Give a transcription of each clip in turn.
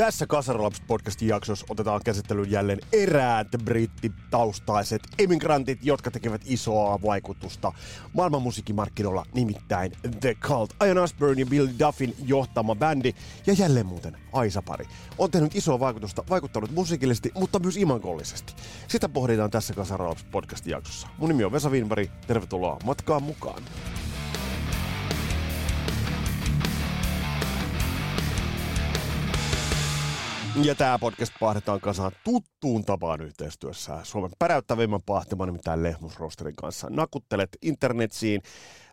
Tässä Kasaralapset podcastin jaksossa otetaan käsittelyyn jälleen eräät brittitaustaiset emigrantit, jotka tekevät isoa vaikutusta maailman musiikkimarkkinoilla, nimittäin The Cult. Ian Ashburn ja Bill Duffin johtama bändi ja jälleen muuten Aisa-pari. On tehnyt isoa vaikutusta, vaikuttanut musiikillisesti, mutta myös imagollisesti. Sitä pohditaan tässä Kasaralapset podcastin jaksossa. Mun nimi on Vesa Winberg, tervetuloa matkaan mukaan. Ja tämä podcast pahdetaan kasaan tuttuun tapaan yhteistyössä Suomen päräyttävimmän pahtiman nimittäin Lehmusrosterin kanssa. Nakuttelet internetsiin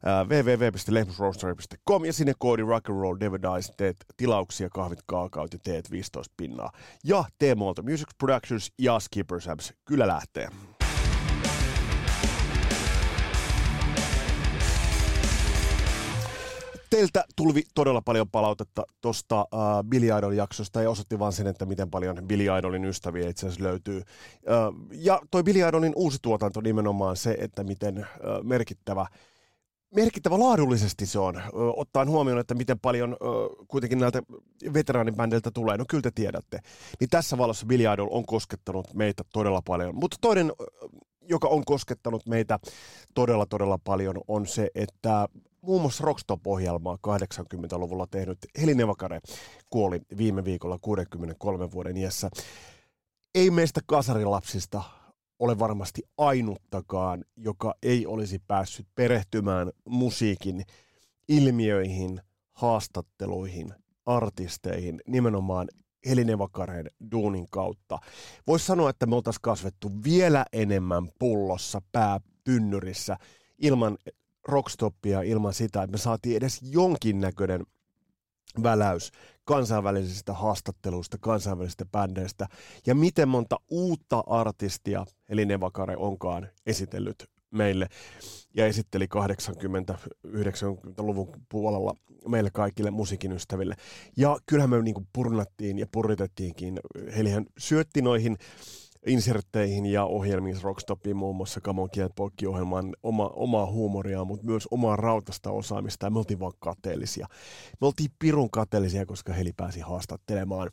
äh, www.lehmusrosteri.com ja sinne koodi rock'n'roll David Dice, teet tilauksia, kahvit, kaakaut ja teet 15 pinnaa. Ja Teemolta Music Productions ja Skipper Sabs kyllä lähtee. Teiltä tuli todella paljon palautetta tuosta uh, Billy Idol-jaksosta ja osoitti vaan sen, että miten paljon Billy Idolin ystäviä itse asiassa löytyy. Uh, ja toi Billy Idolin uusi tuotanto nimenomaan se, että miten uh, merkittävä merkittävä laadullisesti se on, ottaen huomioon, että miten paljon kuitenkin näiltä veteraanibändeiltä tulee, no kyllä te tiedätte. Niin tässä valossa Billy Idol on koskettanut meitä todella paljon. Mutta toinen, joka on koskettanut meitä todella todella paljon, on se, että muun muassa Rockstop-ohjelmaa 80-luvulla tehnyt Heli Nevakare kuoli viime viikolla 63 vuoden iässä. Ei meistä kasarilapsista ole varmasti ainuttakaan, joka ei olisi päässyt perehtymään musiikin ilmiöihin, haastatteluihin, artisteihin, nimenomaan Helinevakareen duunin kautta. Voisi sanoa, että me oltaisiin kasvettu vielä enemmän pullossa päätynnyrissä ilman rockstoppia, ilman sitä, että me saatiin edes jonkinnäköinen väläys kansainvälisistä haastatteluista, kansainvälisistä bändeistä ja miten monta uutta artistia eli Nevakare onkaan esitellyt meille ja esitteli 80-90-luvun puolella meille kaikille musiikin ystäville. Ja kyllähän me niin purnattiin ja puritettiinkin. Helihän syötti noihin insertteihin ja ohjelmiin Rockstopiin muun muassa Kamon Poikki-ohjelman oma, omaa huumoria, mutta myös omaa rautasta osaamista ja me oltiin vaan kateellisia. Me oltiin pirun kateellisia, koska Heli pääsi haastattelemaan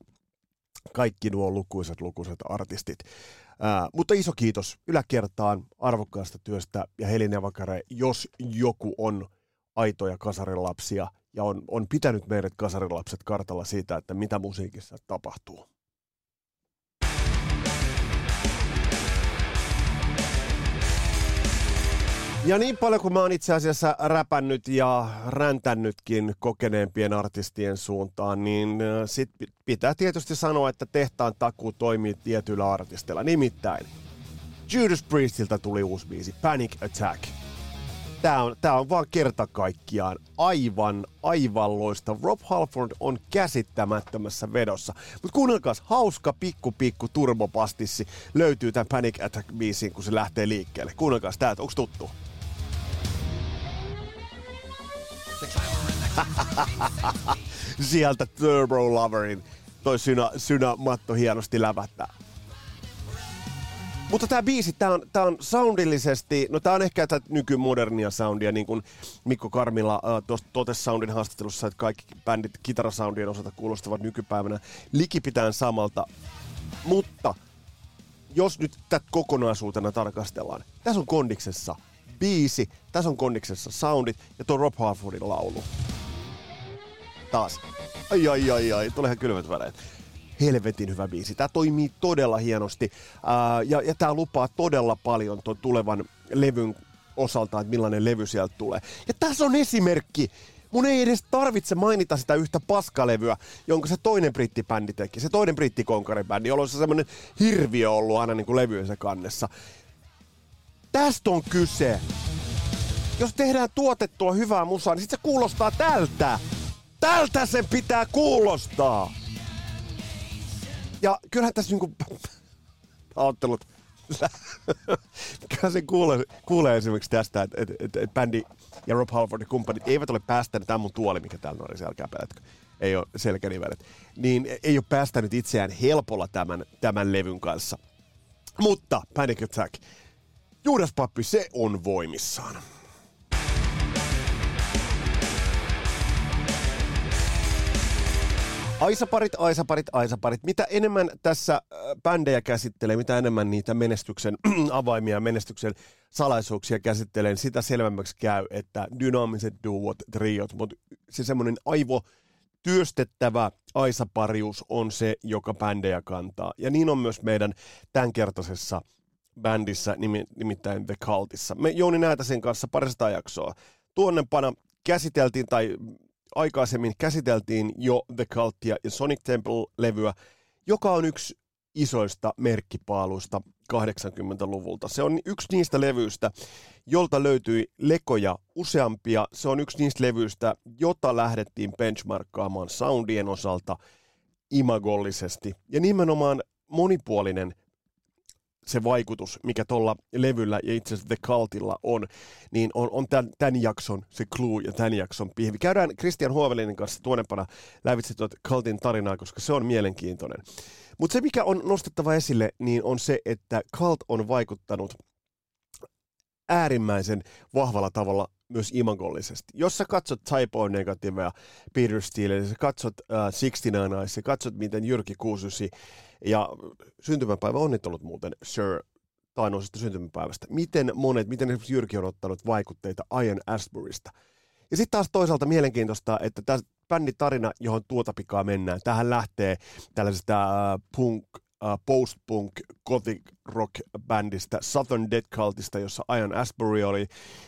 kaikki nuo lukuisat lukuisat artistit. Ää, mutta iso kiitos yläkertaan arvokkaasta työstä ja Heli Nevakare, jos joku on aitoja kasarilapsia ja on, on pitänyt meidät kasarilapset kartalla siitä, että mitä musiikissa tapahtuu. Ja niin paljon kuin mä oon itse asiassa räpännyt ja räntännytkin kokeneempien artistien suuntaan, niin sit pitää tietysti sanoa, että tehtaan takuu toimii tietyillä artisteilla. Nimittäin Judas Priestiltä tuli uusi biisi, Panic Attack. Tää on, tää on vaan kerta kaikkiaan aivan, aivan loista. Rob Halford on käsittämättömässä vedossa. Mutta kuunnelkaas, hauska pikku pikku turbopastissi löytyy tämän Panic Attack biisiin, kun se lähtee liikkeelle. Kuunnelkaas tää, onko tuttu? Sieltä Turbo Loverin toi synä, synä Matto hienosti lävättää. Mutta tämä biisi, tämä on, tää on soundillisesti, no tämä on ehkä tätä nykymodernia soundia, niin kuin Mikko Karmila äh, tuosta Totes Soundin haastattelussa, että kaikki bändit kitarasoundien osalta kuulostavat nykypäivänä likipitään samalta. Mutta jos nyt tätä kokonaisuutena tarkastellaan, tässä on kondiksessa biisi, tässä on kondiksessa soundit ja tuo Rob Halfordin laulu taas. Ai ai ai ai, tuleehan kylmät väleet. Helvetin hyvä biisi. Tämä toimii todella hienosti ää, ja, ja tämä lupaa todella paljon tuon tulevan levyn osalta, että millainen levy sieltä tulee. Ja tässä on esimerkki Mun ei edes tarvitse mainita sitä yhtä paskalevyä, jonka se toinen brittibändi teki. Se toinen brittikonkaribändi, jolloin se semmonen hirviö ollut aina niin kuin levyensä kannessa. Tästä on kyse. Jos tehdään tuotettua hyvää musaa, niin sit se kuulostaa tältä. Tältä sen pitää kuulostaa. Ja kyllähän tässä niinku... Pahoittelut. Mikä se kuulee, kuulee esimerkiksi tästä, että et, et, et bändi ja Rob Halford ja kumppanit eivät ole päästäneet, tämä mun tuoli, mikä täällä on, selkää pelätkö, ei ole selkänivelet, niin ei ole päästänyt itseään helpolla tämän, tämän levyn kanssa. Mutta Panic Attack, Juudas Pappi, se on voimissaan. Aisaparit, aisaparit, aisaparit. Mitä enemmän tässä äh, bändejä käsittelee, mitä enemmän niitä menestyksen avaimia, menestyksen salaisuuksia käsittelee, sitä selvemmäksi käy, että dynaamiset duot, triot, mutta se semmoinen aivo työstettävä aisaparius on se, joka bändejä kantaa. Ja niin on myös meidän tämänkertaisessa bändissä, nimittäin The Cultissa. Me Jouni sen kanssa parista jaksoa tuonnepana käsiteltiin tai aikaisemmin käsiteltiin jo The Cultia ja Sonic Temple-levyä, joka on yksi isoista merkkipaaluista 80-luvulta. Se on yksi niistä levyistä, jolta löytyi lekoja useampia. Se on yksi niistä levyistä, jota lähdettiin benchmarkkaamaan soundien osalta imagollisesti. Ja nimenomaan monipuolinen se vaikutus, mikä tuolla levyllä ja itse asiassa The Cultilla on, niin on, on tämän, tämän jakson se clue ja tämän jakson pihvi. Käydään Christian Huovelinin kanssa tuonempana lävitse tuota Cultin tarinaa, koska se on mielenkiintoinen. Mutta se, mikä on nostettava esille, niin on se, että Cult on vaikuttanut äärimmäisen vahvalla tavalla myös imagollisesti. Jos sä katsot Typo Negativea, Peter Steele, sä katsot uh, 69 Eyes, sä katsot miten Jyrki Kuusysi ja syntymäpäivä onnittelut muuten Sir tainoisesta syntymäpäivästä. Miten monet, miten esimerkiksi Jyrki on ottanut vaikutteita Ian Asburysta. Ja sitten taas toisaalta mielenkiintoista, että tämä bändin tarina, johon tuota pikaa mennään, tähän lähtee tällaisesta uh, punk, uh, post-punk gothic rock bändistä Southern Death Cultista, jossa Ian Asbury oli.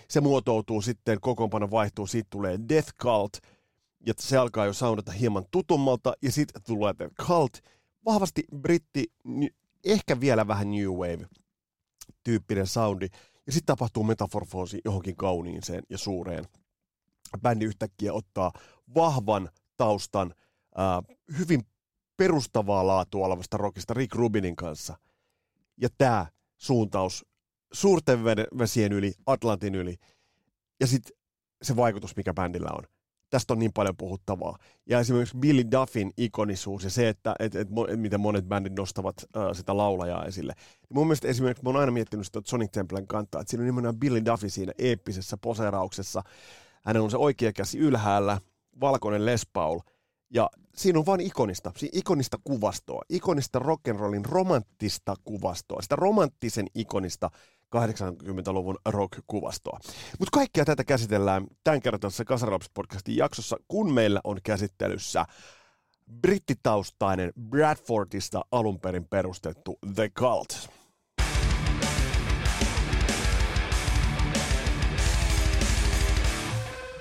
Se muotoutuu sitten, kokoonpano vaihtuu, siitä tulee Death Cult, ja se alkaa jo soundata hieman tutummalta, ja sitten tulee The Cult, vahvasti britti, ehkä vielä vähän new wave tyyppinen soundi, ja sitten tapahtuu metamorfoosi johonkin kauniiseen ja suureen. Bändi yhtäkkiä ottaa vahvan taustan, äh, hyvin perustavaa laatua olevasta rockista Rick Rubinin kanssa. Ja tämä suuntaus suurten vesien yli, Atlantin yli, ja sitten se vaikutus, mikä bändillä on tästä on niin paljon puhuttavaa. Ja esimerkiksi Billy Duffin ikonisuus ja se, että et, et, et, miten monet bändit nostavat äh, sitä laulajaa esille. Ja mun mielestä esimerkiksi mä oon aina miettinyt sitä Sonic Templen kantaa, että siinä on nimenomaan Billy Duffy siinä eeppisessä poseerauksessa. Hänen on se oikea käsi ylhäällä, valkoinen Les Paul. Ja siinä on vain ikonista, ikonista kuvastoa, ikonista rock'n'rollin romanttista kuvastoa, sitä romanttisen ikonista 80-luvun rock-kuvastoa. Mutta kaikkea tätä käsitellään tämän kertaisessa Kasaralaps-podcastin jaksossa, kun meillä on käsittelyssä brittitaustainen Bradfordista alun perin perustettu The Cult.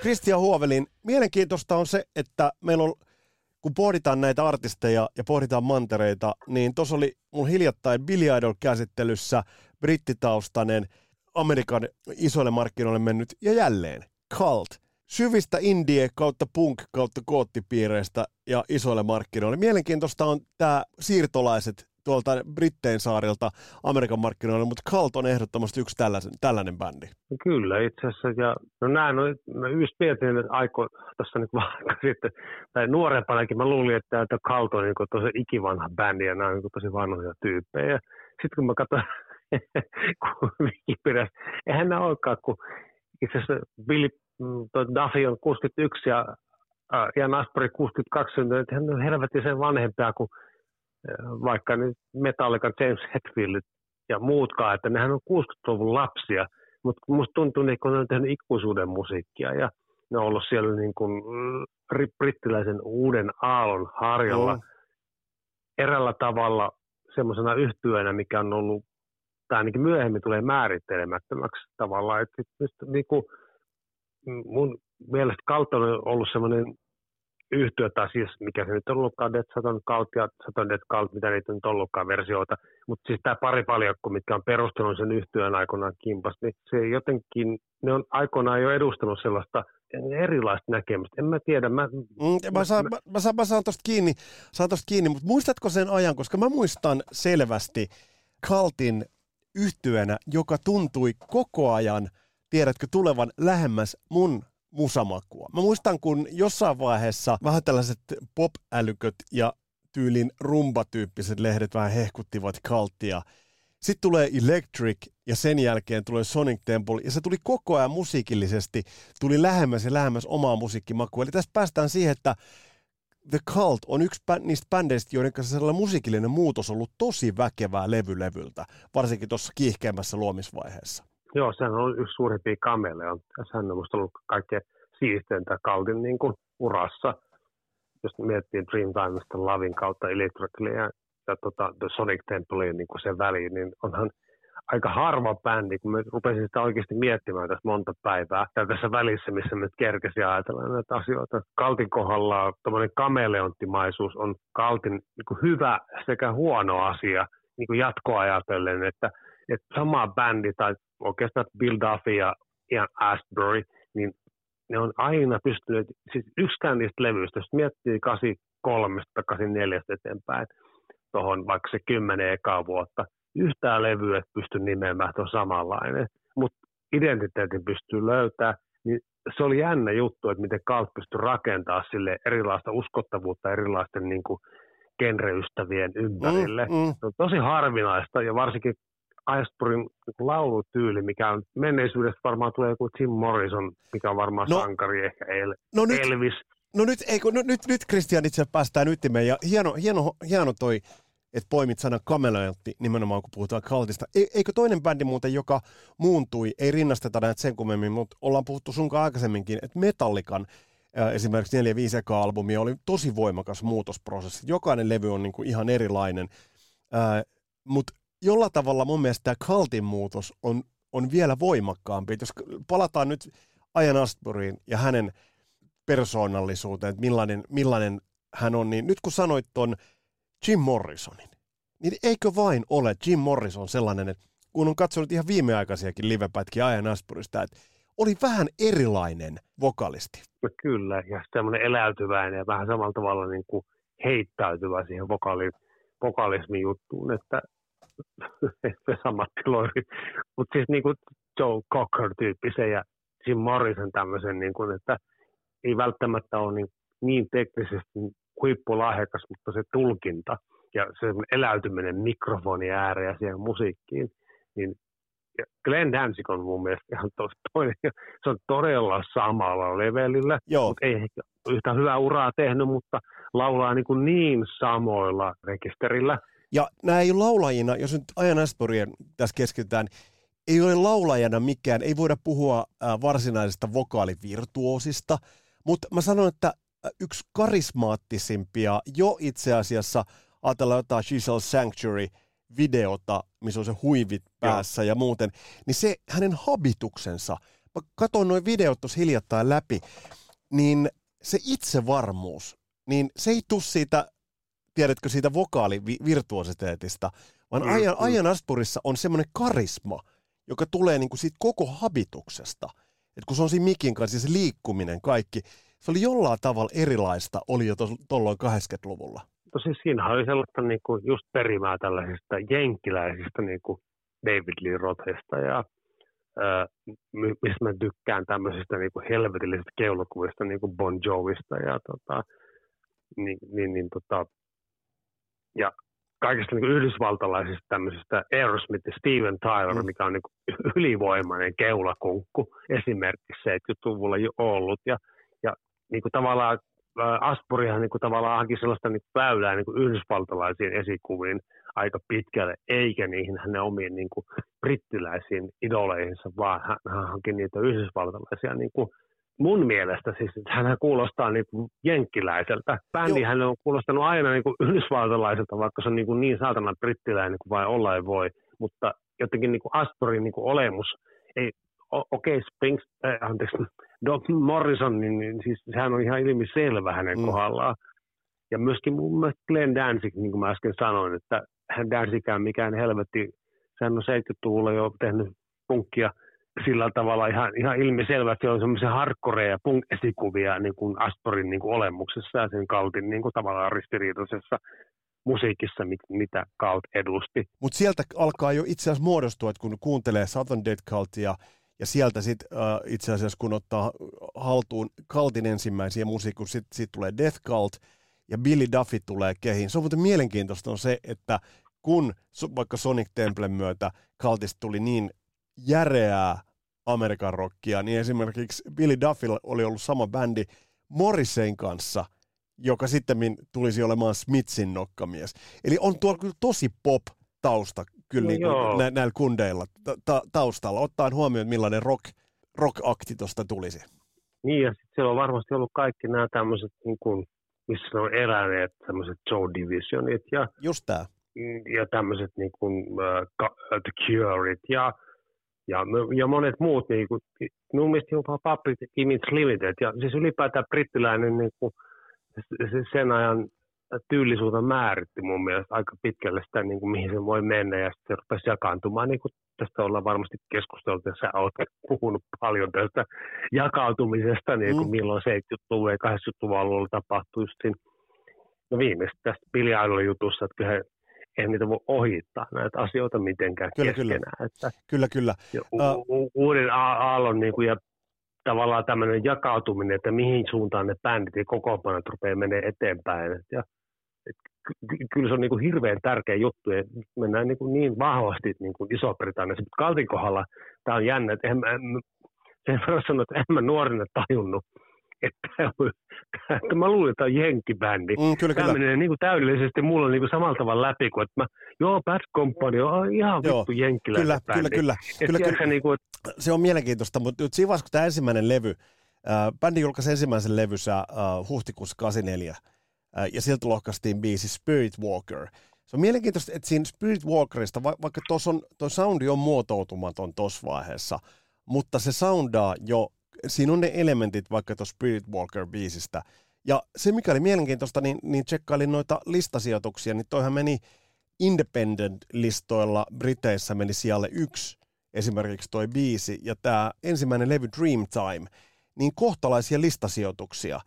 Christian Huovelin, mielenkiintoista on se, että meillä on kun pohditaan näitä artisteja ja pohditaan mantereita, niin tuossa oli mun hiljattain Billy Idol-käsittelyssä brittitaustainen Amerikan isoille markkinoille mennyt ja jälleen Cult. Syvistä indie kautta punk kautta koottipiireistä ja isoille markkinoille. Mielenkiintoista on tämä siirtolaiset tuolta Brittein saarilta Amerikan markkinoille, mutta Cult on ehdottomasti yksi tällaisen, tällainen bändi. Kyllä itse asiassa, ja no näin, no, mä just mietin, että aiko tuossa nyt vaikka sitten, tai nuorempanakin mä luulin, että tämä Cult on niin tosi ikivanha bändi ja nämä on niin tosi vanhoja tyyppejä. Sitten kun mä katsoin Wikipedia, eihän nämä olekaan, kun itse asiassa Billy mm, Duffy on 61 ja äh, Jan Asbury 62 syntynyt, hän on helvettisen vanhempia kuin vaikka nyt Metallica, James Hetfield ja muutkaan, että nehän on 60-luvun lapsia, mutta musta tuntuu, että ne on tehnyt ikuisuuden musiikkia ja ne on ollut siellä niin kuin brittiläisen uuden aallon harjalla. Mm. erällä tavalla semmoisena yhtyönä, mikä on ollut, tai ainakin myöhemmin tulee määrittelemättömäksi tavallaan, että niin kuin mun mielestä kautta on ollut semmoinen yhtyä, tai siis mikä se nyt on ollutkaan, Dead Saturn Cult ja Saturn Dead Cult, mitä niitä nyt on ollutkaan versioita, mutta siis tämä pari paljakko, mitkä on perustunut sen yhtyön aikoinaan kimpas, niin se jotenkin, ne on aikoinaan jo edustanut sellaista erilaista näkemystä. En mä tiedä. Mä, mm, mä, saan, mä, mä, saan, mä saan tosta kiinni, saan tosta kiinni, mutta muistatko sen ajan, koska mä muistan selvästi Kaltin yhtyönä, joka tuntui koko ajan, tiedätkö, tulevan lähemmäs mun musamakua. Mä muistan, kun jossain vaiheessa vähän tällaiset pop-älyköt ja tyylin rumbatyyppiset lehdet vähän hehkuttivat kalttia. Sitten tulee Electric ja sen jälkeen tulee Sonic Temple ja se tuli koko ajan musiikillisesti, tuli lähemmäs ja lähemmäs omaa musiikkimakua. Eli tässä päästään siihen, että The Cult on yksi niistä bändeistä, joiden kanssa sellainen musiikillinen muutos on ollut tosi väkevää levylevyltä, varsinkin tuossa kiihkeämmässä luomisvaiheessa. Joo, sehän on yksi suurimpia kameleja. Sehän on ollut kaikkein siisteintä Kaltin niin kuin urassa. Jos miettii Dreamtimesta Lavin kautta Electrically ja, ja tota, The Sonic Temple niin sen väliin, niin onhan aika harva bändi, kun mä rupesin sitä oikeasti miettimään tässä monta päivää, ja tässä välissä, missä me kerkesi ajatella näitä asioita. Kaltin kohdalla tuommoinen kameleonttimaisuus on Kaltin niin hyvä sekä huono asia niin jatkoa ajatellen, että, että sama bändi tai oikeastaan Bill Duffy ja Ian Astbury, niin ne on aina pystyneet, siis yksikään niistä levyistä, jos miettii 83 tai 84 eteenpäin, tuohon vaikka se kymmenen ekaa vuotta, yhtään levyä et pysty nimeämään, että on samanlainen, mutta identiteetin pystyy löytämään, niin se oli jännä juttu, että miten Kalt pystyi rakentamaan sille erilaista uskottavuutta erilaisten niin kuin, genreystävien ympärille. Mm, mm. Se on tosi harvinaista ja varsinkin Aispurin laulutyyli, mikä on menneisyydessä varmaan tulee joku Tim Morrison, mikä on varmaan no, sankari, ehkä El- no nyt, Elvis. No nyt, eikö, no, nyt, nyt Christian itse päästään ytimeen ja hieno, hieno, hieno toi että poimit sanan kameleontti nimenomaan, kun puhutaan Kaltista. E- eikö toinen bändi muuten, joka muuntui, ei rinnasteta näitä sen kummemmin, mutta ollaan puhuttu sunkaan aikaisemminkin, että Metallikan esimerkiksi 4 5 albumi oli tosi voimakas muutosprosessi. Jokainen levy on niinku ihan erilainen, mutta jollain tavalla mun mielestä tämä Kaltin muutos on, on vielä voimakkaampi. Et jos palataan nyt Ajan Astburyin ja hänen persoonallisuuteen, että millainen, millainen hän on, niin nyt kun sanoit ton Jim Morrisonin, niin eikö vain ole Jim Morrison sellainen, että kun on katsonut ihan viimeaikaisiakin livepätkiä Ajan Aspurista, että oli vähän erilainen vokalisti. No kyllä, ja semmoinen eläytyväinen ja vähän samalla tavalla niin kuin heittäytyvä siihen vokaali, vokalismin juttuun, että samat Loiri. Mutta siis niin kuin Joe Cocker-tyyppisen ja Jim Morrison tämmöisen, niin kuin, että ei välttämättä ole niin, niin teknisesti huippulahjakas, mutta se tulkinta ja se eläytyminen mikrofoni ääreen ja siihen musiikkiin, niin ja Glenn Danzig on mun mielestä ihan tos, toinen, se on todella samalla levelillä, Joo. mutta ei ehkä yhtä hyvää uraa tehnyt, mutta laulaa niin, kuin niin samoilla rekisterillä. Ja nämä ei ole laulajina, jos nyt ajan Astorien tässä keskitytään, ei ole laulajana mikään, ei voida puhua varsinaisesta vokaalivirtuosista, mutta mä sanon, että yksi karismaattisimpia jo itse asiassa, ajatellaan jotain She's Sanctuary-videota, missä on se huivit päässä Joo. ja muuten, niin se hänen habituksensa, mä katsoin noin videot tuossa hiljattain läpi, niin se itsevarmuus, niin se ei tule siitä, tiedätkö, siitä vokaalivirtuositeetista, vaan mm, ajan, mm. ajan Aspurissa on semmoinen karisma, joka tulee niin kuin siitä koko habituksesta. Et kun se on siinä mikin kanssa, se liikkuminen, kaikki, se oli jollain tavalla erilaista, oli jo tuolloin 80-luvulla. Tosi siinä oli sellaista niin kuin just perimää tällaisista jenkkiläisistä niin kuin David Lee Rothesta ja ää, mistä mä tykkään tämmöisistä niin kuin helvetillisistä keulokuvista niin kuin Bon Jovista ja tota, niin, niin, niin tota, ja kaikista niin yhdysvaltalaisista tämmöisistä Aerosmith ja Steven Tyler, mm. mikä on niin ylivoimainen keulakunkku esimerkiksi 70-luvulla jo ollut. Ja niin kuin tavallaan Aspurihan niin kuin tavallaan hankin sellaista niin kuin väylää niin kuin yhdysvaltalaisiin esikuviin aika pitkälle, eikä niihin hänen omiin niin kuin brittiläisiin idoleihinsa, vaan hän, hän hanki niitä yhdysvaltalaisia niin kuin mun mielestä siis, että hän kuulostaa niin kuin jenkkiläiseltä. Bändi hän on kuulostanut aina niin kuin yhdysvaltalaiselta, vaikka se on niin, kuin niin saatana brittiläinen kuin vain olla ei voi. Mutta jotenkin niin kuin Astorin niin kuin olemus ei okei, okay, Springs, äh, anteeksi, Doc Morrison, niin, niin siis sehän on ihan ilmiselvä hänen mm. kohdallaan. Ja myöskin mun mielestä Glenn Danzig, niin kuin mä äsken sanoin, että hän Danzigään mikään helvetti, sehän on 70-luvulla jo tehnyt punkkia sillä tavalla ihan, ihan ilmiselvä, että se on semmoisia hardcore ja punk-esikuvia niin kuin Astorin niin kuin olemuksessa ja sen kaltin niin kuin tavallaan ristiriitaisessa musiikissa, mitä Cult edusti. Mutta sieltä alkaa jo itse asiassa muodostua, että kun kuuntelee Southern Dead Cultia, ja sieltä sitten uh, itse asiassa kun ottaa haltuun Cultin ensimmäisiä musiikkia, sitten sit tulee Death Cult, ja Billy Duffy tulee kehiin. Se on muuten mielenkiintoista on se, että kun vaikka Sonic Templen myötä Cultista tuli niin järeää Amerikan rockia, niin esimerkiksi Billy Duffy oli ollut sama bändi Morrisein kanssa, joka sitten tulisi olemaan Smithin nokkamies. Eli on tuolla kyllä tosi pop-tausta kyllä no niin kuin nä- näillä kundeilla ta- taustalla, ottaen huomioon, millainen rock, rock-akti tuosta tulisi. Niin, ja sitten siellä on varmasti ollut kaikki nämä tämmöiset, niin kuin, missä on eläneet tämmöiset Joe Divisionit ja, Just tämä. ja tämmöiset niin kuin, uh, The Cureit ja ja, ja monet muut, niin kuin, mun mielestä jopa Public Image Limited, ja siis ylipäätään brittiläinen niin kuin, sen ajan tyylisuutta määritti mun mielestä aika pitkälle sitä, niin kuin, mihin se voi mennä, ja sitten se rupesi jakaantumaan, niin kuin tästä ollaan varmasti keskusteltu, ja sä olet puhunut paljon tästä jakautumisesta, niin kuin mm. milloin 70-luvun ja 80-luvun alueella tapahtui just siinä, no viimeistä tästä Billy jutussa, että kyllä eihän niitä voi ohittaa näitä asioita mitenkään kyllä, keskenään. Kyllä, että kyllä. kyllä. U- u- uuden aallon niin kuin, ja tavallaan tämmöinen jakautuminen, että mihin suuntaan ne bändit ja kokoonpanot rupeaa menee eteenpäin. Et, ja, kyllä se on niin kuin hirveän tärkeä juttu, ja mennään niin, kuin niin vahvasti niin kuin Iso-Britanniassa. Mutta Kaltin kohdalla tämä on jännä, että en, en, sen verran sanoa, että en mä nuorena tajunnut, että, että mä luulin, että tämä on jenkkibändi. Mm, kyllä, tämä kyllä. menee niin kuin täydellisesti mulle niin kuin samalla tavalla läpi, kuin että mä, joo, Bad Company on ihan Joo, vittu jenkkiläinen Kyllä, kyllä, kyllä. kyllä, kyllä. Niin kuin, Se on mielenkiintoista, mutta nyt siinä vaiheessa, kun tämä ensimmäinen levy, äh, bändi julkaisi ensimmäisen levynsä äh, huhtikuussa 84, äh, ja sieltä lohkaistiin biisi Spirit Walker. Se on mielenkiintoista, että siinä Spirit Walkerista, va- vaikka tuossa on, tuo soundi on muotoutumaton tuossa vaiheessa, mutta se soundaa jo siinä on ne elementit vaikka tuossa Spirit Walker-biisistä. Ja se, mikä oli mielenkiintoista, niin, niin tsekkailin noita listasijoituksia, niin toihan meni Independent-listoilla Briteissä meni sijalle yksi esimerkiksi toi biisi, ja tämä ensimmäinen levy Dreamtime, niin kohtalaisia listasijoituksia.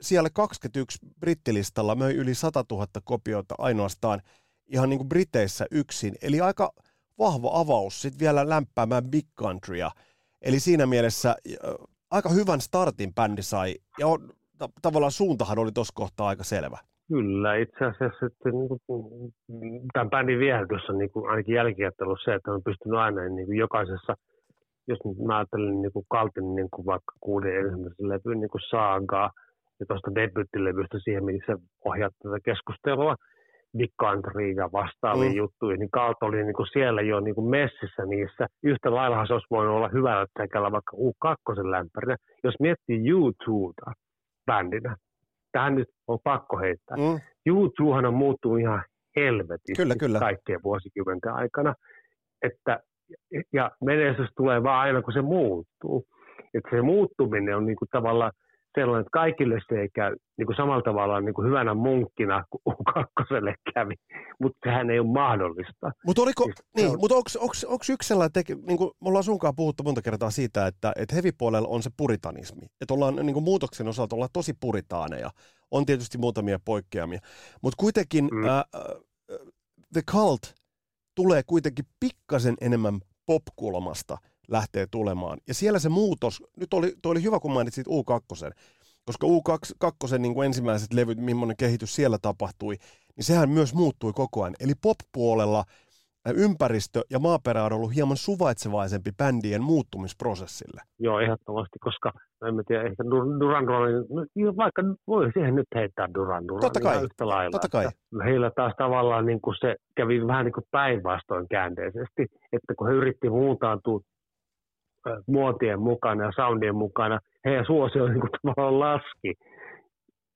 Siellä 21 brittilistalla möi yli 100 000 kopiota ainoastaan ihan niin kuin Briteissä yksin, eli aika vahva avaus sitten vielä lämpäämään Big Countrya – Eli siinä mielessä aika hyvän startin bändi sai, ja on, ta- tavallaan suuntahan oli tuossa kohtaa aika selvä. Kyllä, itse asiassa että niin kuin, tämän bändin viehätys on niin kuin, ainakin jälkiajattelussa se, että on pystynyt aina niin kuin jokaisessa, jos nyt mä ajattelen niin kuin Kaltin niin kuin vaikka kuuden ensimmäisen levyn niin kuin saagaa, ja tuosta debyttilevystä siihen, missä ohjaat tätä keskustelua, Big Country ja vastaavia mm. juttuja, niin Kalt oli niin kuin siellä jo niin kuin messissä niissä. Yhtä lailla se olisi voinut olla hyvällä tekällä vaikka U2 lämpärinä. Jos miettii U2ta bändinä, tähän nyt on pakko heittää. Mm. U2han on muuttunut ihan helvetisti kyllä, kyllä. kaikkien vuosikymmenten aikana. Että, ja menestys tulee vaan aina, kun se muuttuu. Että se muuttuminen on niin kuin tavallaan sellainen, että kaikille se ei käy niin kuin samalla tavalla niin kuin hyvänä munkkina kuin kakkoselle kävi, mutta sehän ei ole mahdollista. Mutta oliko, siis, niin, on... mutta onko yksi sellainen, teke, niin kuin me ollaan sunkaan puhuttu monta kertaa siitä, että, että heavy-puolella on se puritanismi, että ollaan niin kuin muutoksen osalta ollaan tosi puritaaneja, on tietysti muutamia poikkeamia, mutta kuitenkin mm. äh, The Cult tulee kuitenkin pikkasen enemmän popkulmasta – lähtee tulemaan. Ja siellä se muutos, nyt oli, toi oli hyvä kun mainitsit U2, koska U2 niin kuin ensimmäiset levyt, millainen kehitys siellä tapahtui, niin sehän myös muuttui koko ajan. Eli pop-puolella ympäristö ja maaperä on ollut hieman suvaitsevaisempi bändien muuttumisprosessille. Joo, ehdottomasti, koska en tiedä, ehkä Duran Duran, no, vaikka voi siihen nyt heittää Duran Duran totta kai, yhtä lailla. Totta kai. Heillä taas tavallaan niin kuin se kävi vähän niin kuin päinvastoin käänteisesti, että kun he yritti muuntaantua muotien mukana ja soundien mukana, heidän suosio niin kuin tavallaan laski,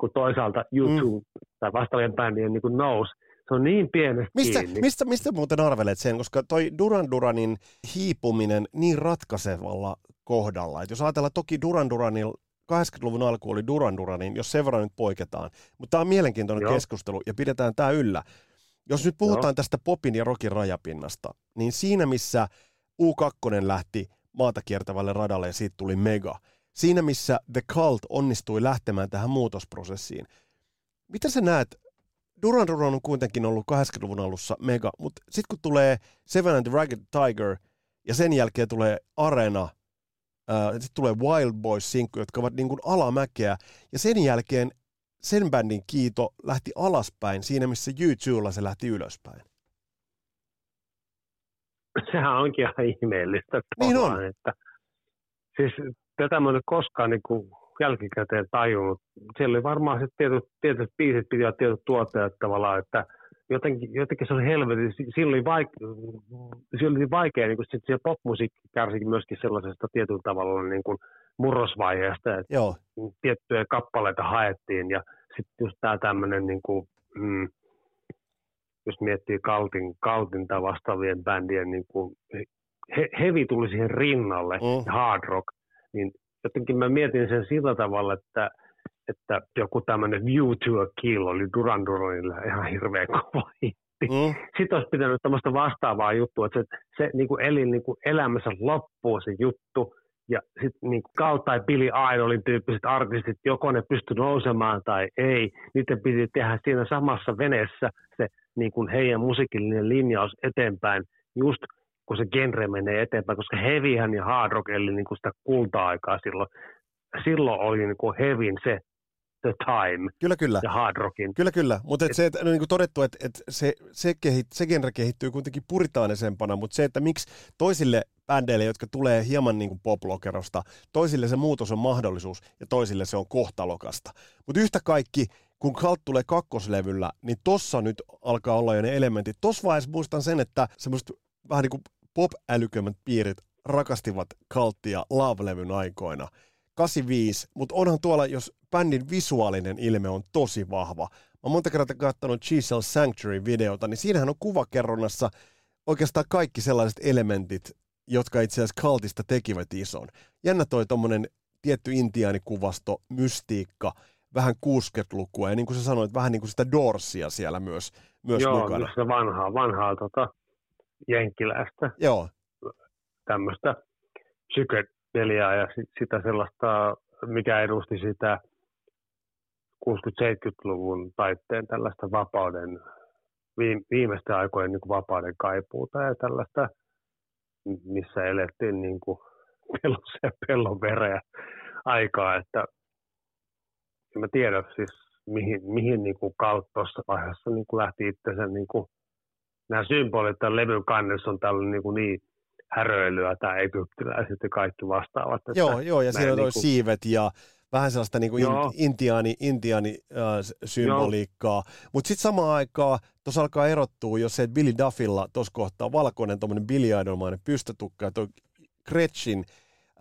kun toisaalta YouTube mm. tai vastaavien bändien niin kuin nousi. Se on niin pienestä mistä, kiinni. Mistä, mistä muuten arvelet sen, koska toi Duran Duranin hiipuminen niin ratkaisevalla kohdalla, että jos ajatellaan toki Duran Duranin 80-luvun alku oli Duran Duranin, jos sen verran nyt poiketaan, mutta tämä on mielenkiintoinen Joo. keskustelu ja pidetään tämä yllä. Jos nyt puhutaan Joo. tästä popin ja rockin rajapinnasta, niin siinä missä U2 lähti maata kiertävälle radalle ja siitä tuli mega. Siinä missä The Cult onnistui lähtemään tähän muutosprosessiin. Mitä sä näet Duran Duran on kuitenkin ollut 80-luvun alussa mega, mutta sitten kun tulee Seven and the Ragged Tiger ja sen jälkeen tulee Arena, sitten tulee Wild Boys sinkku, jotka ovat niin kuin alamäkeä ja sen jälkeen sen bändin kiito lähti alaspäin siinä, missä YouTubella se lähti ylöspäin. Sehän onkin ihan ihmeellistä. Niin on. Että, siis tätä mä en koskaan niin kuin jälkikäteen tajunnut. Siellä oli varmaan se tietyt, tietyt biisit piti olla tietyt tuottajat tavallaan, että jotenkin, jotenkin se oli helvetin, sillä oli vaikea, sillä oli vaikea niin kuin sit se popmusiikki kärsikin myöskin sellaisesta tietyllä tavalla niin kuin murrosvaiheesta, että Joo. tiettyjä kappaleita haettiin ja sitten just tämä tämmöinen niin kuin, mm, jos miettii Kaltin, Kaltinta vastaavien bändien, niin kuin he, heavy tuli siihen rinnalle, mm. hard rock, niin jotenkin mä mietin sen sillä tavalla, että, että joku tämmöinen View to a Kill oli Duran Duranilla ihan hirveän kova hitti. Mm. Sitten olisi pitänyt tämmöistä vastaavaa juttua, että se, se niin kuin eli niin kuin elämässä loppuu se juttu, ja sitten niin Gal tai Billy Idolin tyyppiset artistit, joko ne pysty nousemaan tai ei, niiden piti tehdä siinä samassa veneessä se niin kuin heidän musiikillinen linjaus eteenpäin, just kun se genre menee eteenpäin, koska heavyhän ja hard rock eli niin kuin sitä kulta-aikaa silloin. Silloin oli niin kuin heavyn se the time kyllä, kyllä. ja hard rockin. Kyllä, kyllä. Mutta et, se, että, no, niin kuin todettu, että et se, se, kehit, se genre kehittyy kuitenkin puritaanisempana, mutta se, että miksi toisille bändeille, jotka tulee hieman niin kuin poplokerosta, toisille se muutos on mahdollisuus ja toisille se on kohtalokasta. Mutta yhtä kaikki, kun Kalt tulee kakkoslevyllä, niin tossa nyt alkaa olla jo ne elementit. Tossa vaiheessa muistan sen, että semmoista vähän niin kuin pop-älykömmät piirit rakastivat Kalttia Love-levyn aikoina. 85, mutta onhan tuolla, jos bändin visuaalinen ilme on tosi vahva. Mä oon monta kertaa katsonut Chisel Sanctuary-videota, niin siinähän on kuvakerronnassa oikeastaan kaikki sellaiset elementit, jotka itse asiassa Kaltista tekivät ison. Jännä toi tommonen tietty intiaanikuvasto, mystiikka, vähän 60-lukua, ja niin kuin sä sanoit, vähän niin kuin sitä Dorsia siellä myös, myös Joo, mukana. Joo, vanhaa, vanhaa tota, jenkkiläistä. Joo. Tämmöistä psykedeliaa ja sit, sitä sellaista, mikä edusti sitä 60-70-luvun taitteen tällaista vapauden, viimeisten aikojen niin kuin vapauden kaipuuta ja tällaista, missä elettiin niin kuin pelossa ja pellon vereä aikaa, että en mä tiedä siis mihin, mihin niin kuin tuossa vaiheessa niin kuin lähti itsensä niin kuin nämä symbolit tämän levyn kannessa on tällainen niin, kuin niin häröilyä tai egyptiläiset ja kaikki vastaavat. Että joo, joo, ja siinä on niin kuin... siivet ja vähän sellaista niin kuin intiaani, intiaani äh, symboliikkaa. Mutta sitten samaan aikaan tuossa alkaa erottua, jos se, että Billy Duffilla tuossa kohtaa valkoinen tuommoinen Billy Idolmainen pystytukka ja toi Gretchen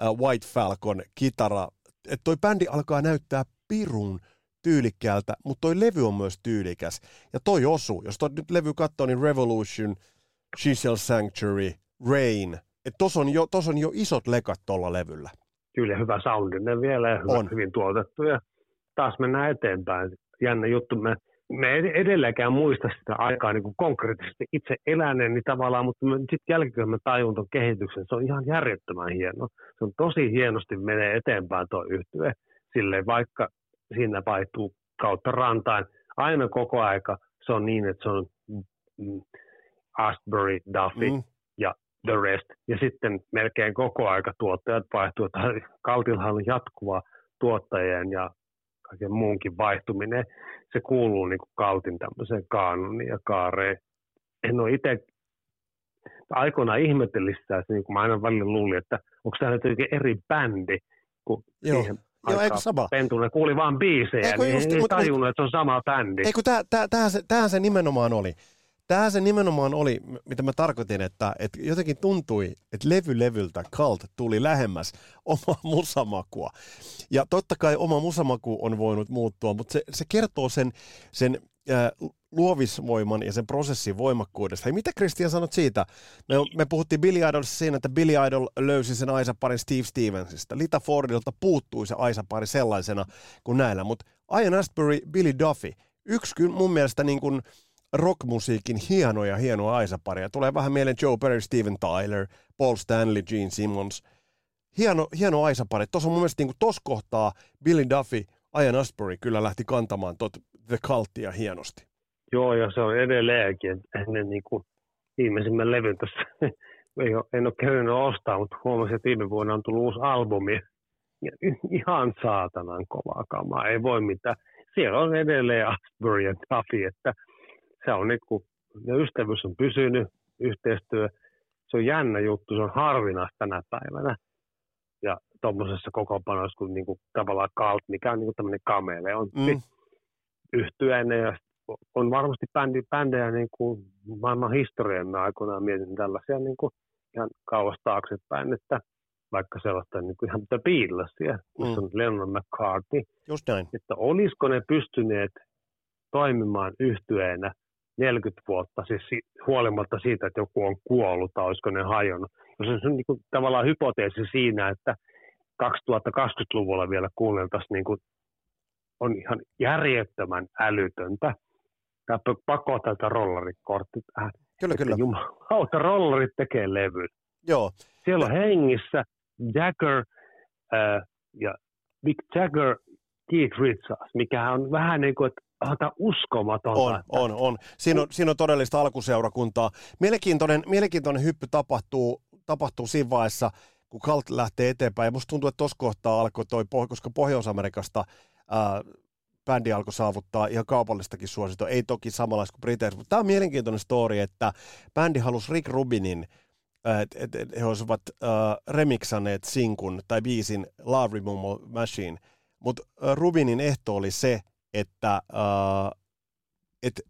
äh, White Falcon kitara, että toi bändi alkaa näyttää pirun tyylikkäältä, mutta toi levy on myös tyylikäs. Ja toi osu, jos toi nyt levy katsoo, niin Revolution, Chisel Sanctuary, Rain, että tos on, jo, tos on jo isot lekat tuolla levyllä. Kyllä, hyvä soundinen vielä ja hyvä, on. hyvin tuotettu ja taas mennään eteenpäin. Jännä juttu, me, me edelleenkään muista sitä aikaa niin kuin konkreettisesti itse eläneen niin tavallaan, mutta sitten jälkeen me tajun tuon kehityksen. Se on ihan järjettömän hieno. Se on tosi hienosti menee eteenpäin tuo yhtye. Silleen, vaikka siinä vaihtuu kautta rantain. Aina koko aika se on niin, että se on mm, Astbury, Duffy mm. ja The Rest. Ja sitten melkein koko aika tuottajat vaihtuu. Kaltillahan on jatkuva tuottajien ja kaiken muunkin vaihtuminen. Se kuuluu niin kuin Kaltin tämmöiseen kaanoniin ja kaareen. En ole itse aikoinaan ihmetellyt sitä, niin kuin mä aina välillä luulin, että onko tämä nyt eri bändi, kun Joo. siihen Joo, eikö sama? Pentuna kuuli vaan biisejä, eikö niin just, ei mutta, tajunnut, että se on sama bändi. Eikö tää, tää, tämähän, se, tämähän se nimenomaan oli. Tämähän se nimenomaan oli, mitä mä tarkoitin, että, että jotenkin tuntui, että levy levyltä Cult tuli lähemmäs oma musamakua. Ja totta kai oma musamaku on voinut muuttua, mutta se, se kertoo sen, sen äh, luovisvoiman ja sen prosessin voimakkuudesta. Hei, mitä Christian sanot siitä? Me, me puhuttiin Billy Idolissa siinä, että Billy Idol löysi sen Aisa-parin Steve Stevensista. Lita Fordilta puuttui se Aisa-pari sellaisena kuin näillä, mutta Ian Astbury, Billy Duffy, yksi mun mielestä niin kuin rockmusiikin hienoja, hienoa Aisa-paria. Tulee vähän mieleen Joe Perry, Steven Tyler, Paul Stanley, Gene Simmons. Hieno, hieno Aisa-pari. Tuossa on mun mielestä niin kuin tossa kohtaa Billy Duffy, Ian Astbury kyllä lähti kantamaan tot The Cultia hienosti. Joo, ja se on edelleenkin. Ennen niin kuin viimeisimmän levyn tässä ei ole, en ole kerännyt ostaa, mutta huomasin, että viime vuonna on tullut uusi albumi. Ja ihan saatanan kovaa kamaa, ei voi mitään. Siellä on edelleen Asbury ja Duffy, että se on niin kuin, ja ystävyys on pysynyt, yhteistyö, se on jännä juttu, se on harvinaista tänä päivänä. Ja tuommoisessa kokoonpanossa kuin, niin kuin tavallaan Kalt, mikä on niin kuin tämmöinen kameleontti mm. yhtyeinen ja on varmasti bändi, bändejä niin kuin maailman historian aikoinaan mietin tällaisia niin kuin ihan kauas taaksepäin, että vaikka sellaista niin kuin ihan Beatlesia, missä mm. on Lennon McCartney. Just näin. Että olisiko ne pystyneet toimimaan yhtyeenä 40 vuotta, siis huolimatta siitä, että joku on kuollut tai olisiko ne hajonnut. Jos on niin kuin, tavallaan hypoteesi siinä, että 2020-luvulla vielä kuunneltaisiin niin kuin, on ihan järjettömän älytöntä. Tämä pakko tätä rollarikortti tähän. Kyllä, kyllä. Jumalauta, rollarit tekee levyn. Joo. Siellä on hengissä Jagger äh, ja Mick Jagger, Keith Richards, mikä on vähän niin kuin, että Ota uskomatonta. On, on, on. Siinä on, siinä on todellista alkuseurakuntaa. Mielenkiintoinen, mielenkiintoinen hyppy tapahtuu, tapahtuu siinä vaiheessa, kun Kalt lähtee eteenpäin. Ja musta tuntuu, että tuossa kohtaa alkoi toi, koska Pohjois-Amerikasta ää, bändi alkoi saavuttaa ihan kaupallistakin suositoa. Ei toki samanlaista kuin Briteissä, mutta tämä on mielenkiintoinen story, että bändi halusi Rick Rubinin, että et, et he olisivat äh, remiksaneet sinkun tai biisin Love Removal Machine, mutta äh, Rubinin ehto oli se, että äh, et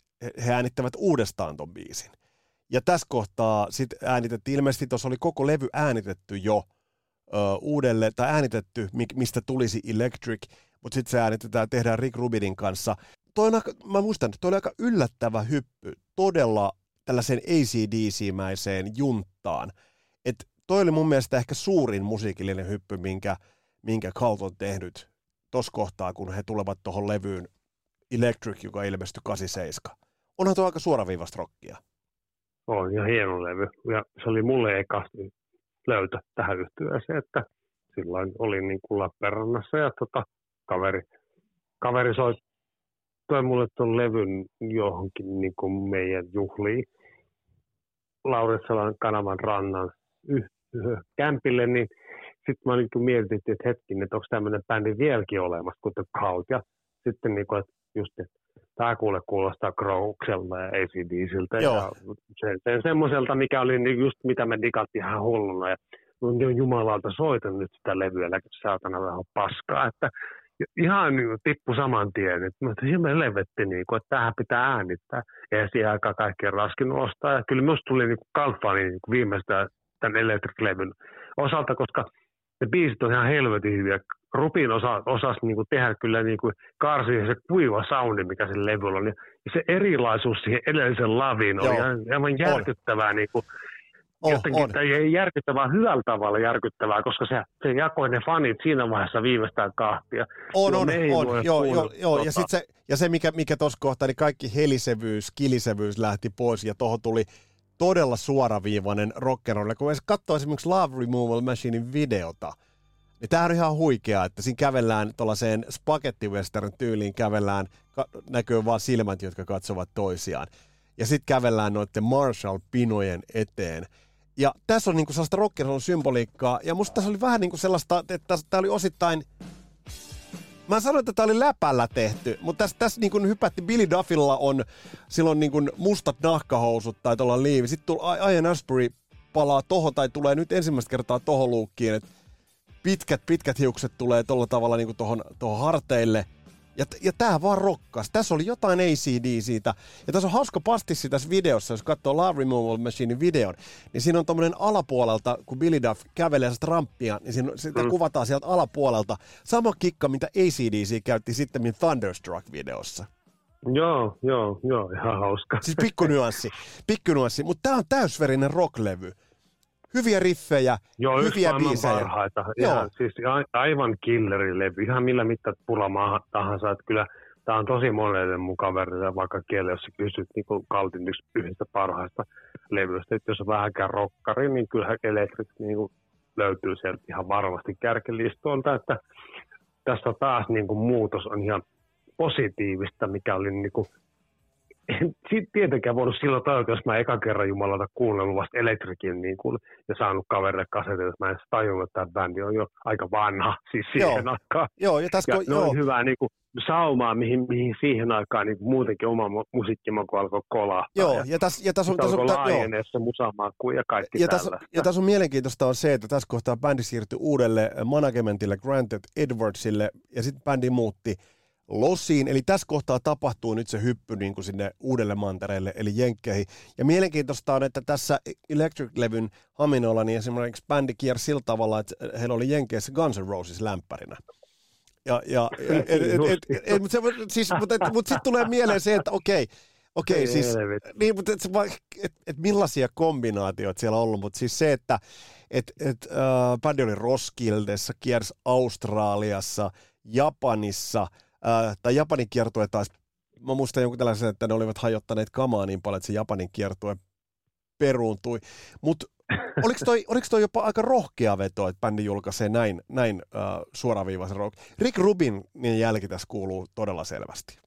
he äänittävät uudestaan ton biisin. Ja tässä kohtaa sitten äänitettiin, ilmeisesti tuossa oli koko levy äänitetty jo ö, uudelle, tai äänitetty, mistä tulisi Electric, mutta sitten se äänitetään, tehdään Rick Rubinin kanssa. Toi on aika, mä muistan, toi oli aika yllättävä hyppy, todella tällaiseen ACDC-mäiseen junttaan. Et toi oli mun mielestä ehkä suurin musiikillinen hyppy, minkä, minkä Cult on tehnyt tuossa kohtaa, kun he tulevat tuohon levyyn Electric, joka ilmestyi 87. Onhan tuo aika suoraviivasta rockia. On, ja hieno levy. Ja se oli mulle eka löytö tähän yhtyeeseen, että silloin olin niin kuin Lappeenrannassa ja tota, kaveri, kaveri soi toi mulle tuon levyn johonkin niin kuin meidän juhliin Lauritsalan kanavan rannan kämpille, niin sitten mä niin mietin, että hetkinen, että onko tämmöinen bändi vieläkin olemassa, kuten Cult. Ja sitten niin kuin, että just, että tämä kuule kuulostaa Croukselta ja ACDCiltä ja sen, sen semmoiselta, mikä oli niin just mitä me digattiin ihan hulluna. Ja on jumalalta soitan nyt sitä levyä, saatana vähän paskaa, että ihan niin tippu saman tien. Että mä ihan levetti, niin kuin, että tähän pitää äänittää. Ja siihen aikaan kaikkien raskin ostaa. Ja kyllä musta tuli niin kalfani niin viimeistä tämän Electric-levyn osalta, koska ne biisit on ihan helvetin hyviä. Rupin osa, osasi niin kuin tehdä kyllä niin kuin karsi se kuiva soundi, mikä sen levyllä on. Ja se erilaisuus siihen edellisen laviin oli ihan, ihan järkyttävää. Niin kuin, Oh, jotenkin, on. ei järkyttävää hyvällä tavalla järkyttävää, koska se, se jakoi ne fanit siinä vaiheessa viimeistään kahtia. On, on, on. Joo, joo, joo. Ja, sit se, ja se, mikä, mikä tuossa kohtaa, niin kaikki helisevyys, kilisevyys lähti pois ja tuohon tuli todella suoraviivainen rock'n'roll. Kun katsoo esimerkiksi Love Removal Machinein videota, niin tämä on ihan huikeaa, että siinä kävellään tuollaiseen spaghetti western tyyliin, kävellään, näkyy vaan silmät, jotka katsovat toisiaan. Ja sitten kävellään noiden Marshall-pinojen eteen. Ja tässä on niinku sellaista rock'n'roll symboliikkaa, ja musta tässä oli vähän niinku sellaista, että tämä oli osittain Mä sanoin, että tämä oli läpällä tehty, mutta tässä, tässä niin hypätti, Billy Duffilla on silloin niin mustat nahkahousut tai tuolla liivi. Sitten tuli Ian Asbury palaa toho tai tulee nyt ensimmäistä kertaa tohon luukkiin, että pitkät, pitkät hiukset tulee tuolla tavalla niin tohon harteille – ja, ja tää vaan rokkas. Tässä oli jotain ACD siitä. Ja tässä on hauska pastissi tässä videossa, jos katsoo Love Removal Machinein videon, niin siinä on tommonen alapuolelta, kun Billy Duff kävelee sitä ramppia, niin siinä, sitä mm. kuvataan sieltä alapuolelta. Sama kikka, mitä ACDC käytti sitten Thunderstruck-videossa. Joo, joo, joo, ihan hauska. Siis pikkunuanssi, pikkunuanssi, mutta tää on täysverinen rocklevy hyviä riffejä, Joo, hyviä biisejä. parhaita. Joo. Ihan, siis aivan killerilevy, ihan millä mittat pulamaa tahansa. Että kyllä tämä on tosi monelle mun kaverille, vaikka kieli, jos kysyt niin Kaltin yhdestä parhaista levyistä. Että jos on vähänkään rokkari, niin kyllähän Electric niin kuin löytyy sieltä ihan varmasti kärkilistoilta. Että tässä taas niin kuin muutos on ihan positiivista, mikä oli niin kuin en tietenkään voinut silloin tajuta, jos mä eka kerran Jumalata kuunnellut vasta Electricin niin kuin, ja saanut kaverille kasetin, että mä en tajunnut, että tämä bändi on jo aika vanha siis siihen joo. aikaan. Joo, ja tässä ja kun, joo. hyvää niin kuin, saumaa, mihin, mihin siihen aikaan niin muutenkin oma musiikkimaku alkoi kolahtaa. Joo, ja, ja tässä ja tässä on, tässä on, on, se musamaku ja kaikki ja tässä, ja tässä on mielenkiintoista on se, että tässä kohtaa bändi siirtyi uudelle managementille, Granted Edwardsille, ja sitten bändi muutti Lossiin. Eli tässä kohtaa tapahtuu nyt se hyppy niin kuin sinne uudelle mantereelle, eli Jenkkeihin. Ja mielenkiintoista on, että tässä Electric-levyn Haminolla niin esimerkiksi bändi kiersi sillä tavalla, että heillä oli Jenkeissä Guns N' Roses lämpärinä. Ja, ja, mutta siis, mut, mut sitten tulee mieleen se, että okei, Okei, siis, niin, mutta et, et, et millaisia kombinaatioita siellä on ollut, mutta siis se, että et, et, äh, bändi oli Roskildessa, kiersi Australiassa, Japanissa – Ää, tai Japanin kiertue taas, mä muistan jonkun tällaisen, että ne olivat hajottaneet kamaa niin paljon, että se Japanin kiertue peruuntui. Mutta oliko toi, oliko toi jopa aika rohkea veto, että bändi julkaisee näin, näin äh, suoraviivaisen rock? Rick Rubin niin jälki tässä kuuluu todella selvästi.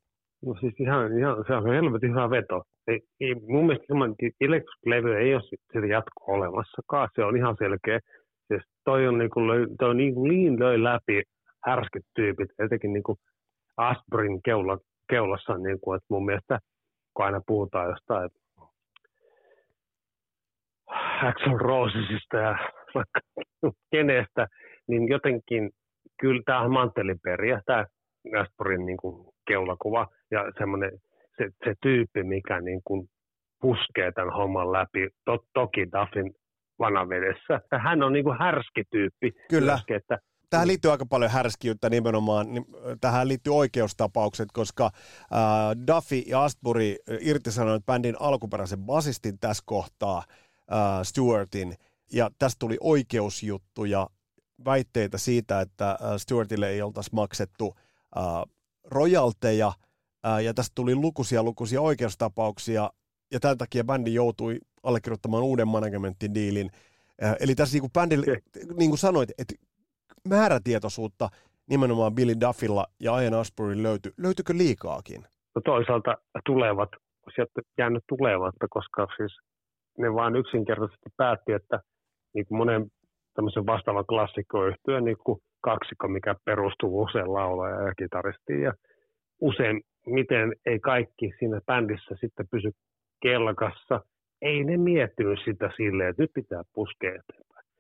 No siis ihan, ihan se on helvetin hyvä veto. Ei, ei, mun mielestä semmoinen Electric-levy ei ole sitä jatko olemassakaan. Se on ihan selkeä. Siis toi on, niin kuin, toi on niin, niin löi läpi härskyt tyypit, etenkin niin kuin Asbrin keula, keulassa, niin kuin, että mun mielestä kun aina puhutaan jostain Axel Rosesista ja vaikka kenestä, niin jotenkin kyllä tämä on manteliperiä, tämä Asbrin niin kuin keulakuva ja semmoinen se, se tyyppi, mikä niin kuin puskee tämän homman läpi, to, toki Duffin vanavedessä. Hän on niin kuin härski tyyppi. Kyllä. Myöskin, että tähän liittyy aika paljon härskiyttä nimenomaan, niin tähän liittyy oikeustapaukset, koska äh, Duffy ja Astbury irtisanoivat bändin alkuperäisen basistin tässä kohtaa, äh, Stewartin, ja tästä tuli oikeusjuttuja, väitteitä siitä, että äh, Stewartille ei oltaisi maksettu äh, rojalteja, äh, ja tästä tuli lukuisia lukuisia oikeustapauksia, ja tämän takia bändi joutui allekirjoittamaan uuden managementin diilin. Eli tässä niin kuin bändille, niin kuin sanoit, että määrätietoisuutta nimenomaan Billy Duffilla ja Ian Asbury löytyi. Löytyykö liikaakin? No toisaalta tulevat, sieltä jäänyt tulematta, koska siis ne vaan yksinkertaisesti päätti, että niin kuin monen tämmöisen vastaavan klassikkoyhtyön niin kuin kaksikko, mikä perustuu usein laulaja ja kitaristiin. Ja usein, miten ei kaikki siinä bändissä sitten pysy kelkassa, ei ne miettinyt sitä silleen, että nyt pitää puskea.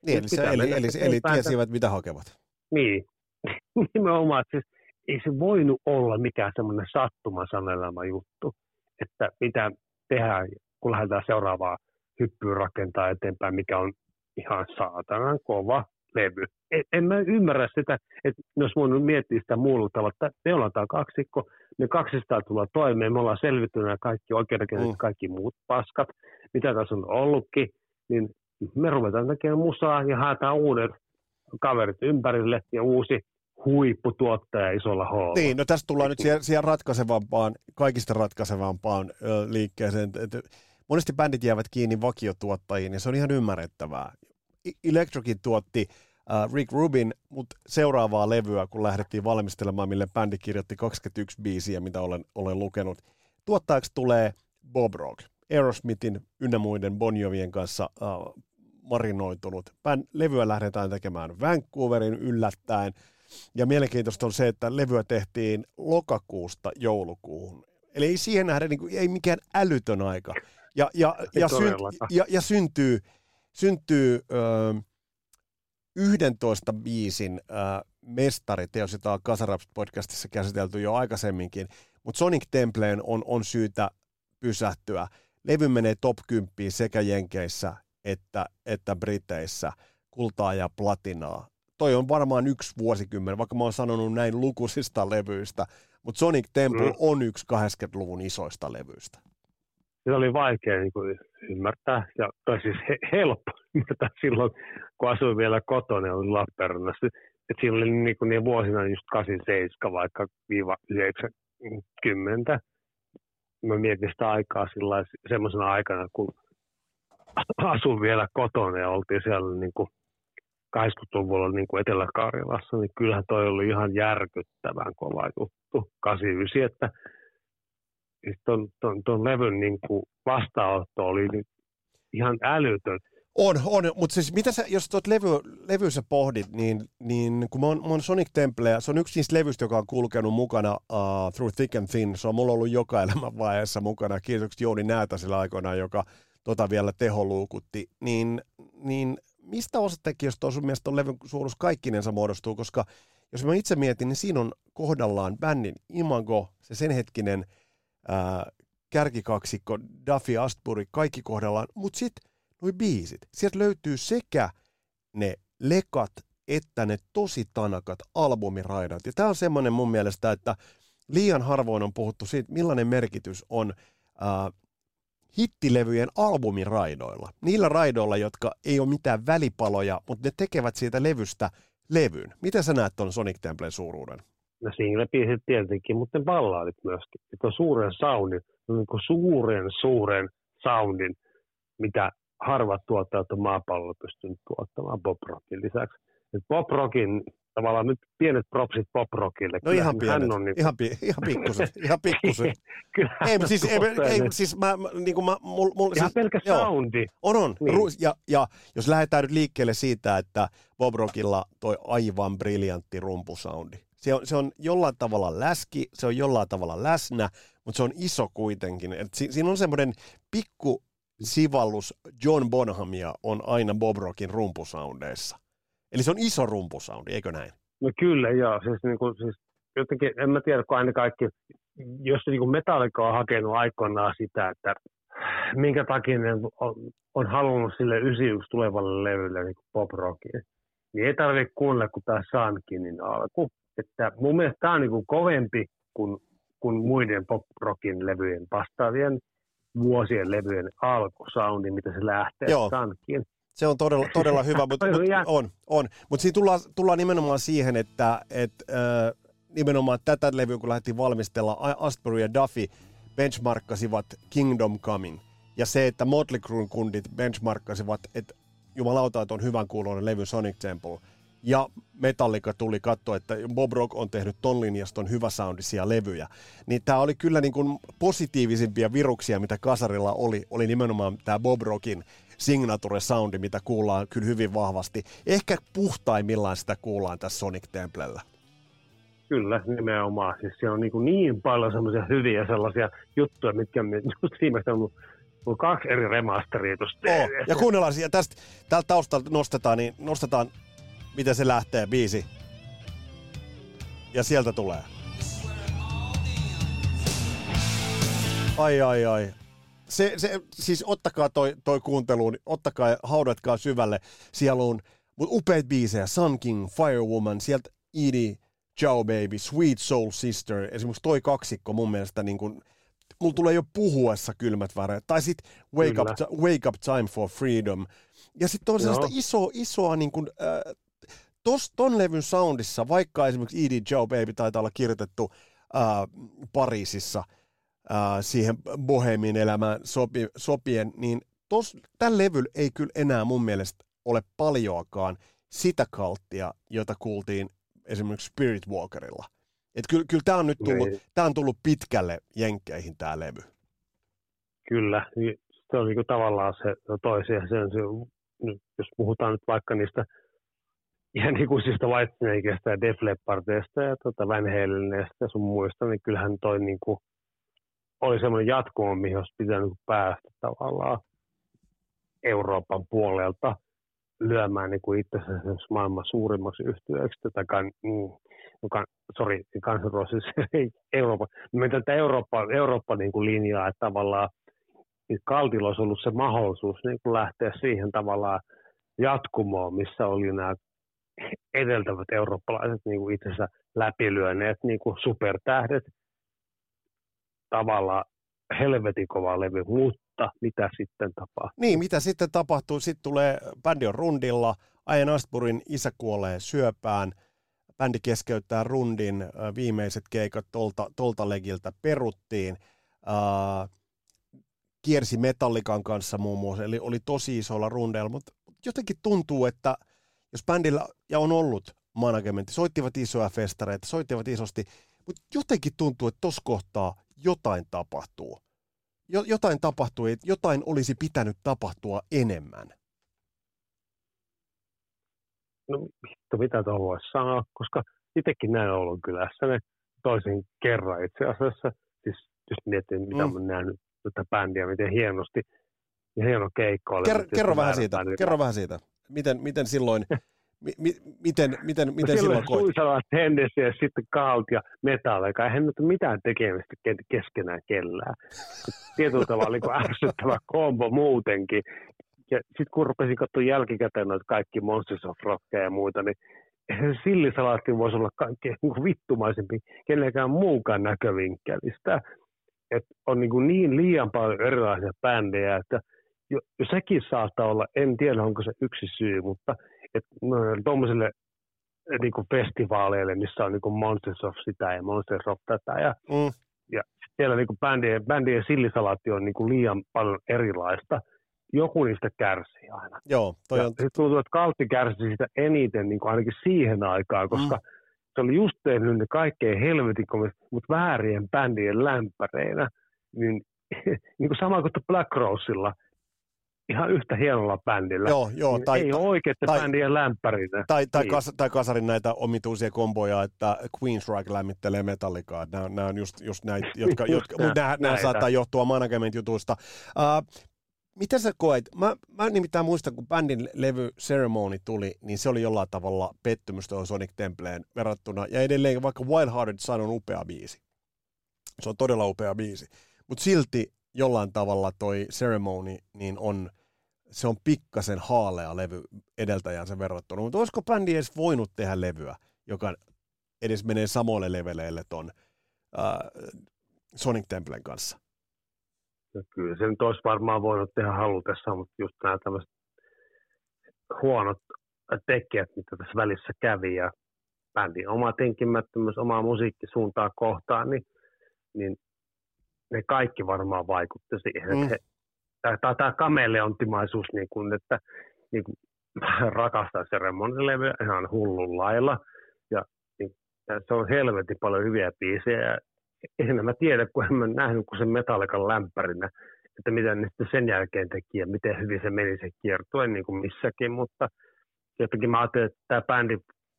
Niin, eli, se, eli, eli, eli tiesivät, mitä hakevat. Niin, nimenomaan. Siis ei se voinut olla mikään semmoinen sattuma sanelema juttu, että mitä tehdään, kun lähdetään seuraavaa hyppyä rakentaa eteenpäin, mikä on ihan saatanan kova levy. En, en mä ymmärrä sitä, että jos mun miettii sitä muulla tavalla, että me ollaan tämä kaksikko, me kaksistaan tulla toimeen, me ollaan selvittyneet kaikki oikeudenkäynnit, mm. kaikki muut paskat, mitä tässä on ollutkin, niin me ruvetaan tekemään musaa ja haetaan uudet kaverit ympärille ja uusi huipputuottaja isolla H. Niin, no tässä tullaan nyt siihen, siihen ratkaisevampaan, kaikista ratkaisevampaan liikkeeseen. Monesti bändit jäävät kiinni vakiotuottajiin ja se on ihan ymmärrettävää. Electrocin tuotti Rick Rubin, mutta seuraavaa levyä, kun lähdettiin valmistelemaan, mille bändi kirjoitti 21 biisiä, mitä olen, olen lukenut. Tuottajaksi tulee Bob Rock, Aerosmithin ynnä muiden Bonjovien kanssa äh, marinoitunut. Bän, levyä lähdetään tekemään Vancouverin yllättäen. Ja mielenkiintoista on se, että levyä tehtiin lokakuusta joulukuuhun. Eli ei siihen nähdä, niin kuin, ei mikään älytön aika. Ja, ja, ja, syn, ja, ja syntyy, syntyy ö, 11 biisin ö, mestariteos, jota on Kasaraps podcastissa käsitelty jo aikaisemminkin. Mutta Sonic Templeen on, on syytä pysähtyä. Levy menee top 10 sekä Jenkeissä että, että Briteissä kultaa ja platinaa. Toi on varmaan yksi vuosikymmen, vaikka mä oon sanonut näin lukuisista levyistä, mutta Sonic Temple mm. on yksi 80-luvun isoista levyistä. Se oli vaikea niin kuin ymmärtää, ja, tai siis he, helppo ymmärtää silloin, kun asuin vielä kotona ja olin Lappeenrannassa. Että siinä oli niin kuin niin vuosina just 87 vaikka viiva 90. Mä mietin sitä aikaa semmoisena aikana, kun asun vielä kotona ja oltiin siellä niin kuin 80-luvulla niin kuin Etelä-Karjalassa, niin kyllähän toi oli ihan järkyttävän kova juttu, 89, että siis ton, ton, ton levyn niin kuin vastaanotto oli nyt ihan älytön. On, on, mutta siis mitä sä, jos tuot levy, levyssä pohdit, niin, niin kun mä oon, mä oon Sonic Temple, se on yksi niistä levyistä, joka on kulkenut mukana uh, Through Thick and Thin, se on mulla ollut joka elämän vaiheessa mukana, kiitokset Jouni Näätäsillä aikoinaan, joka tota vielä teholuukutti, niin, niin mistä osatekijöistä on sun mielestä on levyn suuruus kaikkinensa muodostuu, koska jos mä itse mietin, niin siinä on kohdallaan bändin imago, se sen hetkinen ää, kärkikaksikko, Duffy Astbury, kaikki kohdallaan, mutta sitten noi biisit, sieltä löytyy sekä ne lekat että ne tosi tanakat albumiraidat. Ja tämä on semmoinen mun mielestä, että liian harvoin on puhuttu siitä, millainen merkitys on ää, hittilevyjen albumiraidoilla. Niillä raidoilla, jotka ei ole mitään välipaloja, mutta ne tekevät siitä levystä levyn. Miten sä näet tuon Sonic Templen suuruuden? No single-biisit tietenkin, mutta ne ballaadit myöskin. Että on suuren soundin, niin kuin suuren, suuren soundin, mitä harvat tuottajat on maapallolla pystynyt tuottamaan Bob Rockin lisäksi. Et Bob Rockin tavallaan nyt pienet propsit Bob Rockille. No ihan pienet, hän on niin... ihan, pi, ihan pikkusen, ihan pikkusen. ei, siis, ei, ei, siis mä, niin kuin mä, mul, mul, ihan siis, pelkä joo, soundi. On, on. Niin. Ru, ja, ja, jos lähdetään nyt liikkeelle siitä, että Bob Rockilla toi aivan briljantti rumpusoundi. Se on, se on jollain tavalla läski, se on jollain tavalla läsnä, mutta se on iso kuitenkin. Et si, siinä on semmoinen pikku sivallus John Bonhamia on aina Bob Rockin rumpusoundeissa. Eli se on iso rumpusoundi, eikö näin? No kyllä, joo. Siis, niin kuin, siis jotenkin, en mä tiedä, kun aina kaikki, jos niin Metallica on hakenut aikoinaan sitä, että minkä takia ne on, on halunnut sille 91 tulevalle levylle niin pop rockiin, niin ei tarvitse kuunnella kuin tämä Sunkinin alku. Että mun mielestä tämä on niin kuin kovempi kuin, kuin muiden pop rockin levyjen vastaavien vuosien levyjen alkusoundi, mitä se lähtee Joo. Sunkin. Se on todella, todella hyvä, mutta mut, on, on. Mutta siinä tullaan, tullaan nimenomaan siihen, että et, äh, nimenomaan tätä levyä, kun lähdettiin valmistella, Astbury ja Duffy benchmarkkasivat Kingdom Coming. Ja se, että Motley Crue kundit benchmarkkasivat, että jumalauta, että on hyvän kuuloinen levy Sonic Temple. Ja Metallica tuli katsoa, että Bob Rock on tehnyt ton linjaston hyvä soundisia levyjä. Niin tämä oli kyllä niin kuin positiivisimpia viruksia, mitä kasarilla oli, oli nimenomaan tämä Bob Rockin signature soundi, mitä kuullaan kyllä hyvin vahvasti. Ehkä puhtaimmillaan sitä kuullaan tässä Sonic Templellä. Kyllä, nimenomaan. Siis siellä on niin, kuin niin paljon semmoisia hyviä sellaisia juttuja, mitkä just viimeistä on on kaksi eri remasteria tuossa oh, Ja kuunnellaan, ja tästä, täältä taustalta nostetaan, niin nostetaan, miten se lähtee, biisi. Ja sieltä tulee. Ai, ai, ai se, se, siis ottakaa toi, toi kuunteluun, ottakaa ja haudatkaa syvälle sieluun. Mutta upeat biisejä, Sun King, Firewoman, sieltä Edie, Ciao Baby, Sweet Soul Sister, esimerkiksi toi kaksikko mun mielestä niin kun, mulla tulee jo puhuessa kylmät väreet. Tai sitten wake up, wake up Time for Freedom. Ja sitten on sellaista isoa, isoa niin kun, äh, tos, ton levyn soundissa, vaikka esimerkiksi Edie, Ciao Baby taitaa olla kirjoitettu äh, Pariisissa – siihen bohemin elämään sopi, sopien, niin tos, tämän levyllä ei kyllä enää mun mielestä ole paljoakaan sitä kalttia, jota kuultiin esimerkiksi Spirit Walkerilla. Et kyllä, kyllä tämä on nyt tullut, niin. tää on tullut pitkälle jenkkeihin tämä levy. Kyllä, niin se on niinku tavallaan se no toisia. Se se, jos puhutaan nyt vaikka niistä ihan ikuisista Whitesnakeista ja Def Leppardista ja tota Van Halenista ja sun muista, niin kyllähän toi niinku, oli semmoinen jatkumo, mihin olisi pitänyt päästä tavallaan Euroopan puolelta lyömään niin kuin itse asiassa maailman suurimmaksi yhtiöksi, tätä kan, mm, kan, sorry, kansanruosissa Eurooppa. Mä tätä Eurooppa, Eurooppa niin kuin linjaa, että tavallaan niin Kaltilla olisi ollut se mahdollisuus niin kuin lähteä siihen tavallaan jatkumoon, missä oli nämä edeltävät eurooppalaiset niin kuin itsensä läpilyöneet niin kuin supertähdet, tavalla helvetin kova levy, mutta mitä sitten tapahtuu? Niin, mitä sitten tapahtuu? Sitten tulee, bändi on rundilla, Ian Astburin isä kuolee syöpään, bändi keskeyttää rundin, viimeiset keikat tolta, tolta legiltä peruttiin, kiersi Metallikan kanssa muun muassa, eli oli tosi isolla rundeilla, mutta jotenkin tuntuu, että jos bändillä, ja on ollut managementti, soittivat isoja festareita, soittivat isosti, mutta jotenkin tuntuu, että tuossa kohtaa jotain tapahtuu. Jotain tapahtui, jotain olisi pitänyt tapahtua enemmän. No vittu, mitä tuohon voisi sanoa, koska itsekin näin ollut kylässä ne toisin kerran itse asiassa. Siis jos mietin, mitä mm. mä nähnyt tätä bändiä, miten hienosti ja hieno keikko oli. Ker, kerro vähän siitä, kerro vähän siitä. Miten, miten silloin, mi, mi, miten, miten, no miten no silloin koit? Suisalat, Hennessy ja sitten Kalt ja Metallica, eihän nyt mitään tekemistä keskenään kellään. Tietyllä tavalla niin ärsyttävä kombo muutenkin. Ja sitten kun rupesin katsoa jälkikäteen noita kaikki Monsters of Rockia ja muita, niin sillisalaatti voisi olla kaikkein niin vittumaisempi kenellekään muukaan näkövinkkelistä. Et on niin, kuin niin liian paljon erilaisia bändejä, että jo, jo sekin saattaa olla, en tiedä onko se yksi syy, mutta no, tuommoiselle niin kuin festivaaleille, missä on niin kuin Monsters of sitä ja Monsters of tätä ja, mm. ja siellä niin kuin bändien, bändien sillisalaatti on niin kuin liian paljon erilaista – joku niistä kärsii aina. Joo, toi on... Ja tuntuu, että Kaltti kärsi sitä eniten niin kuin ainakin siihen aikaan, koska mm. se oli just tehnyt ne kaikkein helvetin mutta väärien bändien lämpäreinä. Niin, niin kuin sama kuin Black Rosella, ihan yhtä hienolla bändillä. Joo, joo. Niin tai, ei ole oikein bändien lämpärinä. Tai, tai, niin. kas, tai kasarin näitä omituisia komboja, että Queensryche lämmittelee metallikaa. Nämä, nämä on just, just näitä, jotka, jotka mutta nämä, nämä saattaa johtua management-jutuista. Uh, mitä sä koet? Mä, mä nimittäin muistan, kun bändin levy Ceremony tuli, niin se oli jollain tavalla pettymys tuohon Sonic Templeen verrattuna. Ja edelleen, vaikka Wild Hearted Sun on upea biisi. Se on todella upea biisi. Mutta silti jollain tavalla toi Ceremony niin on, se on pikkasen haalea levy edeltäjänsä verrattuna. Mutta olisiko bändi edes voinut tehdä levyä, joka edes menee samoille leveleille ton äh, Sonic Templen kanssa? Ja kyllä se nyt olisi varmaan voinut tehdä halutessa, mutta just nämä tämmöiset huonot tekijät, mitä tässä välissä kävi ja bändin oma tinkimättömyys omaa musiikkisuuntaa kohtaan, niin, niin ne kaikki varmaan vaikutti siihen. Mm. Tämä, tämä kameleontimaisuus, niin kuin, että niin kuin, rakastaa se remonilevyä ihan hullun lailla. Ja, niin, ja se on helvetin paljon hyviä biisejä ja en mä tiedä, kun en mä nähnyt kuin sen metallikan lämpärinä, että mitä ne sitten sen jälkeen teki ja miten hyvin se meni se kiertue niin kuin missäkin, mutta jotenkin mä ajattelin, että tämä bändi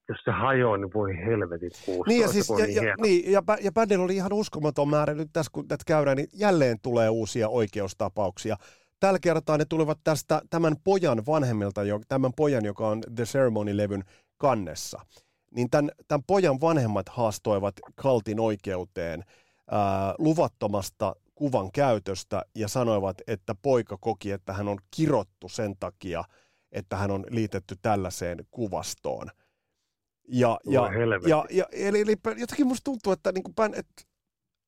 jos se hajoaa, niin voi helvetin kuusta. Niin, ja, siis, ja, niin ja, niin, ja, ja bändillä oli ihan uskomaton määrä, nyt tässä kun tätä käydään, niin jälleen tulee uusia oikeustapauksia. Tällä kertaa ne tulevat tästä tämän pojan vanhemmilta, tämän pojan, joka on The Ceremony-levyn kannessa niin tämän, tämän pojan vanhemmat haastoivat Kaltin oikeuteen ää, luvattomasta kuvan käytöstä ja sanoivat, että poika koki, että hän on kirottu sen takia, että hän on liitetty tällaiseen kuvastoon. Ja, ja, ja, ja, eli, eli jotenkin musta tuntuu, että, niin kuin, että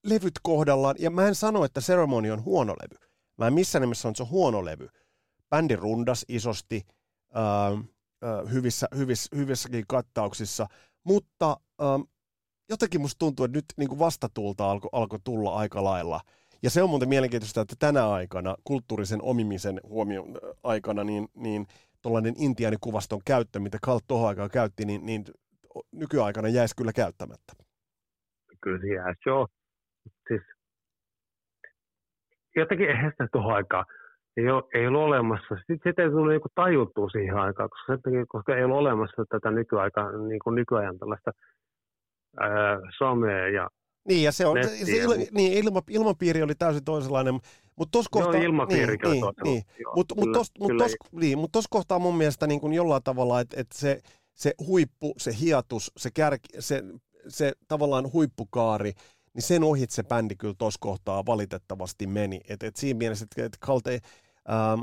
levyt kohdallaan, ja mä en sano, että Ceremony on huono levy. Mä en missään nimessä sano, että se on huono levy. Bändi rundas isosti, ää, hyvissä, hyvissä, hyvissäkin kattauksissa, mutta ähm, jotenkin musta tuntuu, että nyt niin kuin vastatulta alkoi alko tulla aika lailla. Ja se on muuten mielenkiintoista, että tänä aikana, kulttuurisen omimisen huomion aikana, niin, niin tuollainen intiaanikuvaston käyttö, mitä Kalt tuohon aikaan käytti, niin, niin nykyaikana jäisi kyllä käyttämättä. Kyllä se jäisi, joo. Siis, jotenkin eihän sitä tuohon aikaan ei, ole, ei ollut olemassa. Sitten sitä ei tullut niin tajuttua siihen aikaan, koska, sen koska ei ollut olemassa tätä nykyaika, niin kuin nykyajan tällaista ää, somea ja niin, ja se on, se il, niin, ilma, ilmapiiri oli täysin toisenlainen, mutta tuossa kohtaa... Joo, ilmapiiri niin, niin, niin. Mutta mut tuossa mut tos, niin, mut tos kohtaa mun mielestä niin kuin jollain tavalla, että et se, se huippu, se hiatus, se, kärki, se, se tavallaan huippukaari, niin sen ohitse bändi kyllä tuossa kohtaa valitettavasti meni. Et, et siinä mielessä, että et Kalte, Ähm,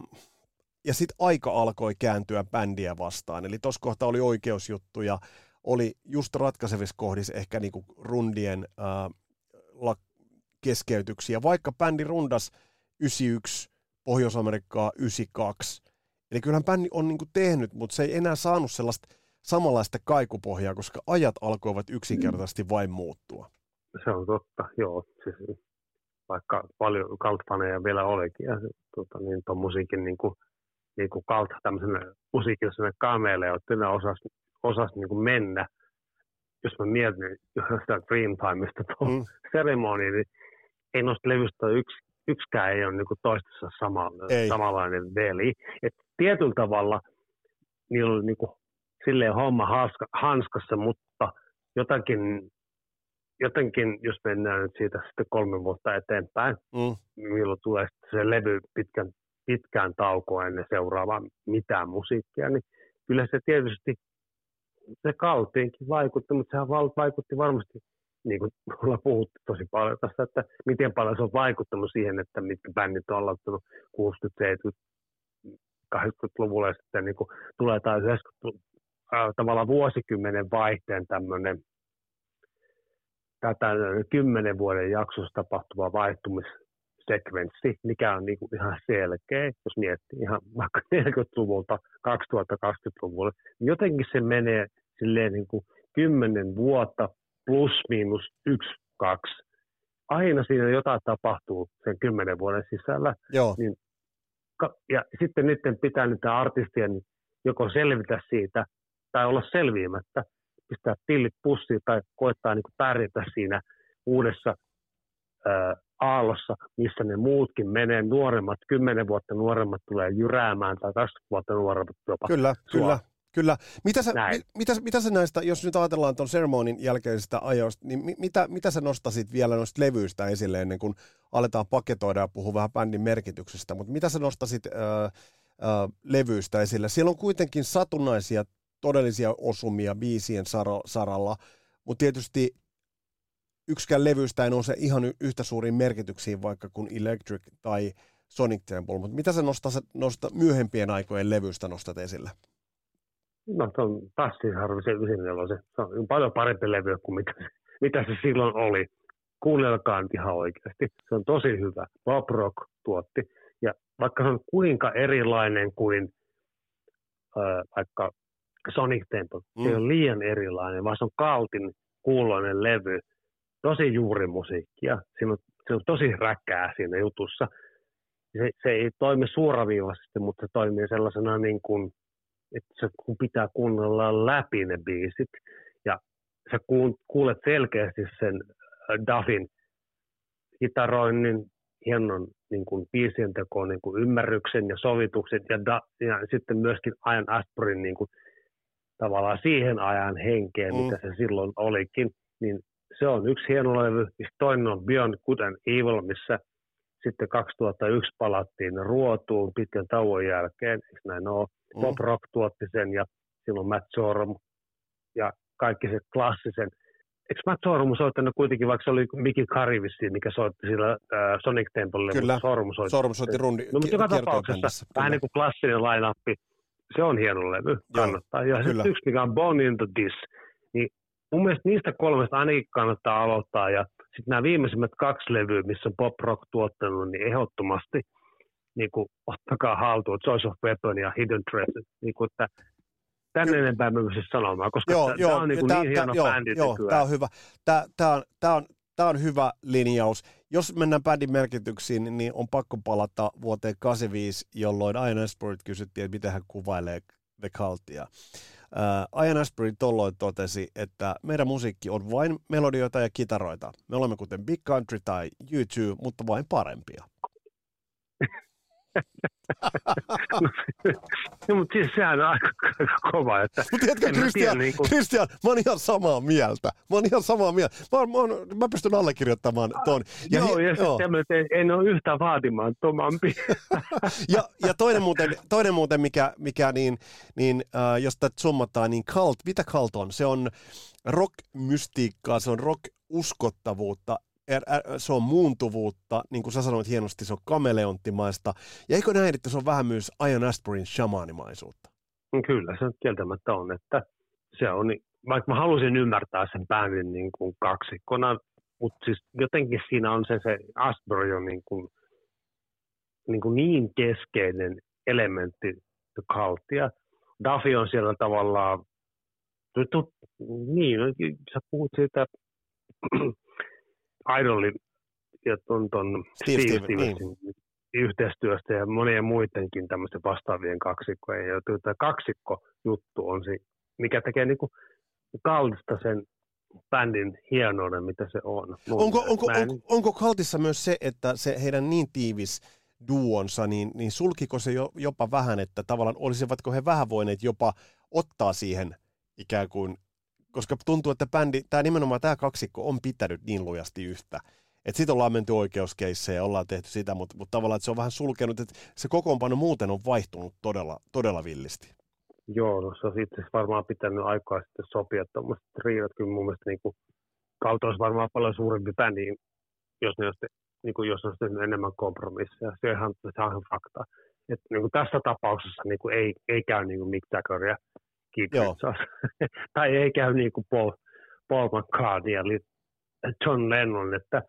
ja sitten aika alkoi kääntyä bändiä vastaan. Eli tuossa kohtaa oli oikeusjuttuja, oli just ratkaisevissa kohdissa ehkä niinku rundien ää, la, keskeytyksiä, vaikka bändi rundas 91, Pohjois-Amerikkaa 92. Eli kyllähän bändi on niinku tehnyt, mutta se ei enää saanut sellaista samanlaista kaikupohjaa, koska ajat alkoivat yksinkertaisesti vain muuttua. Se on totta, joo. Siis vaikka paljon kaltfaneja vielä olikin. Ja tota, niin tuon musiikin niin kuin, niin kuin kalta tämmöisenä musiikillisena kameleotti, ne osas, osas niin kuin mennä. Jos mä mietin sitä Dreamtimeista tuon mm. seremoni, niin ei noista levystä yksi, yksikään ei ole niin toistessa sama, ei. samanlainen veli. Et tietyllä tavalla niillä oli niin kuin, silleen homma hanska, hanskassa, mutta jotakin, jotenkin, jos mennään nyt siitä sitten kolme vuotta eteenpäin, mm. milloin tulee se levy pitkän, pitkään taukoa ennen seuraavaa mitään musiikkia, niin kyllä se tietysti se kaltiinkin vaikutti, mutta sehän vaikutti varmasti, niin kuin ollaan puhuttu tosi paljon tästä, että miten paljon se on vaikuttanut siihen, että mitkä bändit on aloittanut 60 70 80-luvulla ja sitten niin kuin tulee 90 tavallaan vuosikymmenen vaihteen tämmöinen tätä kymmenen vuoden jaksossa tapahtuva vaihtumissekvenssi, mikä on niin kuin ihan selkeä, jos miettii ihan vaikka 40-luvulta 2020-luvulle, niin jotenkin se menee silleen niin kuin 10 vuotta plus miinus yksi, kaksi. Aina siinä jotain tapahtuu sen kymmenen vuoden sisällä. Joo. Niin, ja sitten niiden pitää niitä artistien joko selvitä siitä tai olla selviämättä, pistää tillit pussiin tai koettaa niin pärjätä siinä uudessa ää, aallossa, missä ne muutkin menee, nuoremmat, kymmenen vuotta nuoremmat tulee jyräämään tai 20 vuotta nuoremmat jopa. Kyllä, sua. kyllä. Kyllä. Mitä sä, mi, mitä, mitä sä näistä, jos nyt ajatellaan tuon seremonin jälkeisistä ajoista, niin mi, mitä, mitä sä nostasit vielä noista levyistä esille ennen kuin aletaan paketoida ja puhua vähän bändin merkityksestä, mutta mitä sä nostasit ää, levyistä esille? Siellä on kuitenkin satunnaisia todellisia osumia biisien saralla, mutta tietysti yksikään levystä ei nouse ihan yhtä suuriin merkityksiin vaikka kuin Electric tai Sonic Temple, mutta mitä sä nostat, nostat myöhempien aikojen levystä nostat esille? No se on Tassin 94. Se on paljon parempi levy kuin mitä, mitä se silloin oli. Kuunnelkaa ihan oikeasti. Se on tosi hyvä. Bob Rock tuotti. Ja vaikka se on kuinka erilainen kuin äh, vaikka Sonic Temple. Mm. Se ole liian erilainen, vaan se on Kaltin kuuloinen levy. Tosi juuri musiikkia. Siinä on, se on tosi räkää siinä jutussa. Se, se ei toimi suoraviivaisesti, mutta se toimii sellaisena niin kuin, että se kun pitää kuunnella läpi ne biisit. Ja sä kuulet selkeästi sen äh, Duffin kitaroinnin, hienon niin kuin biisien tekoon niin kuin ymmärryksen ja sovituksen ja, da, ja sitten myöskin Ian Aspurin niin kuin tavallaan siihen ajan henkeen, mm. mitä se silloin olikin, niin se on yksi hieno levy. Toinen on Beyond Good and Evil, missä sitten 2001 palattiin ruotuun pitkän tauon jälkeen, eikö näin ole? Mm. Pop Rock tuotti sen ja silloin Matt Sorum ja kaikki se klassisen. Eikö Matt Sorum soittanut kuitenkin, vaikka se oli Mickey Karivissi, mikä soitti sillä äh, Sonic Temple, Kyllä, Sorum soitti. Sorum soitti rundi, no, mutta joka tapauksessa vähän niin kuin klassinen line se on hieno levy, kannattaa. Ja sitten yksi, mikä on Born into This, niin mun mielestä niistä kolmesta ainakin kannattaa aloittaa. Ja sitten nämä viimeisimmät kaksi levyä, missä on pop rock tuottanut, niin ehdottomasti niin kuin, ottakaa haltuun Choice of Weapon ja Hidden Treasure. Niin kuin, että tänne enempää mä pysty sanomaan, koska joo, tämä joo, on niin, tää, niin hieno tää, bändi joo, tämä on hyvä. Tämä, on, tämä, on, hyvä linjaus. Jos mennään bändin merkityksiin, niin on pakko palata vuoteen 85, jolloin Ian Asbury kysyttiin, että miten hän kuvailee The Cultia. Uh, Ian Asbury tolloin totesi, että meidän musiikki on vain melodioita ja kitaroita. Me olemme kuten Big Country tai U2, mutta vain parempia no, mutta siis sehän on aika, aika kova. Että mutta tiedätkö, Christian, niin kuin... Christian, mä oon ihan samaa mieltä. Mä oon ihan samaa mieltä. Mä, mä, oon, mä pystyn allekirjoittamaan ton. Ja joo, hi, ja joo. sitten en ole yhtä vaatimattomampi. ja, ja toinen muuten, toinen muuten mikä, mikä niin, niin äh, jos tätä summataan, niin cult, mitä cult on? Se on rock-mystiikkaa, se on rock-uskottavuutta, se on muuntuvuutta, niin kuin sä sanoit hienosti, se on kameleonttimaista. Ja eikö näin, että se on vähän myös Ian Aspryn shamaanimaisuutta? Kyllä, se kieltämättä on, että se on, vaikka mä halusin ymmärtää sen bändin niin kuin kaksikkona, mutta siis jotenkin siinä on se, se Asbury on niin, kuin, niin, kuin niin keskeinen elementti Cultia. Duffy on siellä tavallaan, niin, sä puhut siitä Idolin ja ton, ton Steve, Steve Stevensin niin. yhteistyöstä ja monien muidenkin tämmöisten vastaavien kaksikkojen. Ja tämä kaksikko juttu on se, mikä tekee niinku Kaldista sen bändin hienouden, mitä se on. onko, onko, en... onko, onko Kaltissa myös se, että se heidän niin tiivis duonsa, niin, niin sulkiko se jo, jopa vähän, että tavallaan olisivatko he vähän voineet jopa ottaa siihen ikään kuin, koska tuntuu, että bändi, tämä nimenomaan tämä kaksikko on pitänyt niin lujasti yhtä, että sitten ollaan menty oikeuskeisseen ja ollaan tehty sitä, mutta, mutta tavallaan että se on vähän sulkenut, että se kokoonpano muuten on vaihtunut todella, todella villisti. Joo, no se on itse varmaan pitänyt aikaa sitten sopia tuommoiset riidat. Kyllä mun mielestä niin kuin, kautta olisi varmaan paljon suurempi bändi, jos ne olisi, niin kuin, jos olisi enemmän kompromisseja. Se on ihan, se on ihan fakta. että niin kuin tässä tapauksessa niin kuin ei, ei käy niin kuin Mick Jagger ja Keith Richards. tai ei käy niin kuin Paul, Paul McCartney ja John Lennon, että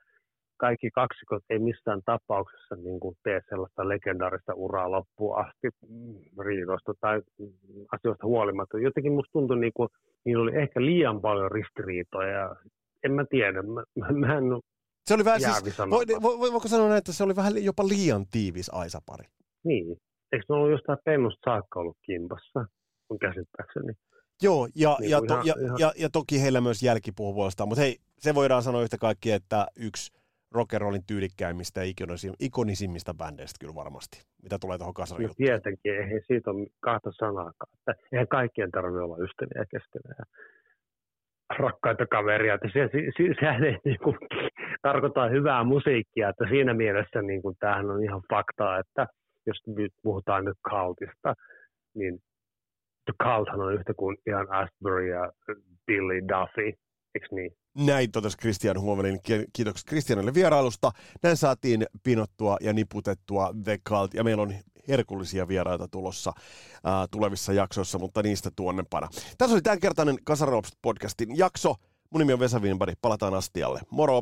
kaikki kaksikot ei missään tapauksessa niin kuin tee sellaista legendaarista uraa loppuun asti mm, riidoista tai asioista huolimatta. Jotenkin musta tuntui, niin kuin, niin oli ehkä liian paljon ristiriitoja ja en mä tiedä, mä, mä en se oli vähän siis, voi, voi, voiko sanoa että se oli vähän jopa liian tiivis Aisa-pari? Niin. Eikö se ollut jostain pennusta saakka ollut kimpassa, mun käsittääkseni? Joo, ja, niin ja, to, ihan, ja, ihan... Ja, ja, toki heillä myös jälkipuhu puolestaan, mutta hei, se voidaan sanoa yhtä kaikki, että yksi rock'n'rollin tyylikkäimmistä ja ikonisimmista bändeistä kyllä varmasti, mitä tulee tuohon kasariin. No tietenkin, ei siitä ole kahta sanaakaan. Että eihän kaikkien tarvitse olla ystäviä keskenään rakkaita kaveria. Että se, se, sehän ei niin kuin, tarkoita hyvää musiikkia, että siinä mielessä niin kuin, tämähän on ihan faktaa, että jos nyt puhutaan nyt Cultista, niin The Culthan on yhtä kuin ihan Asbury ja Billy Duffy, eikö niin? Näin totesi Christian Huomelin. Kiitokset Christianille vierailusta. Näin saatiin pinottua ja niputettua The Cult, ja meillä on herkullisia vieraita tulossa ää, tulevissa jaksoissa, mutta niistä tuonnepana. Tässä oli tämänkertainen Kasarops podcastin jakso. Mun nimi on Vesa Winberg. Palataan astialle. Moro!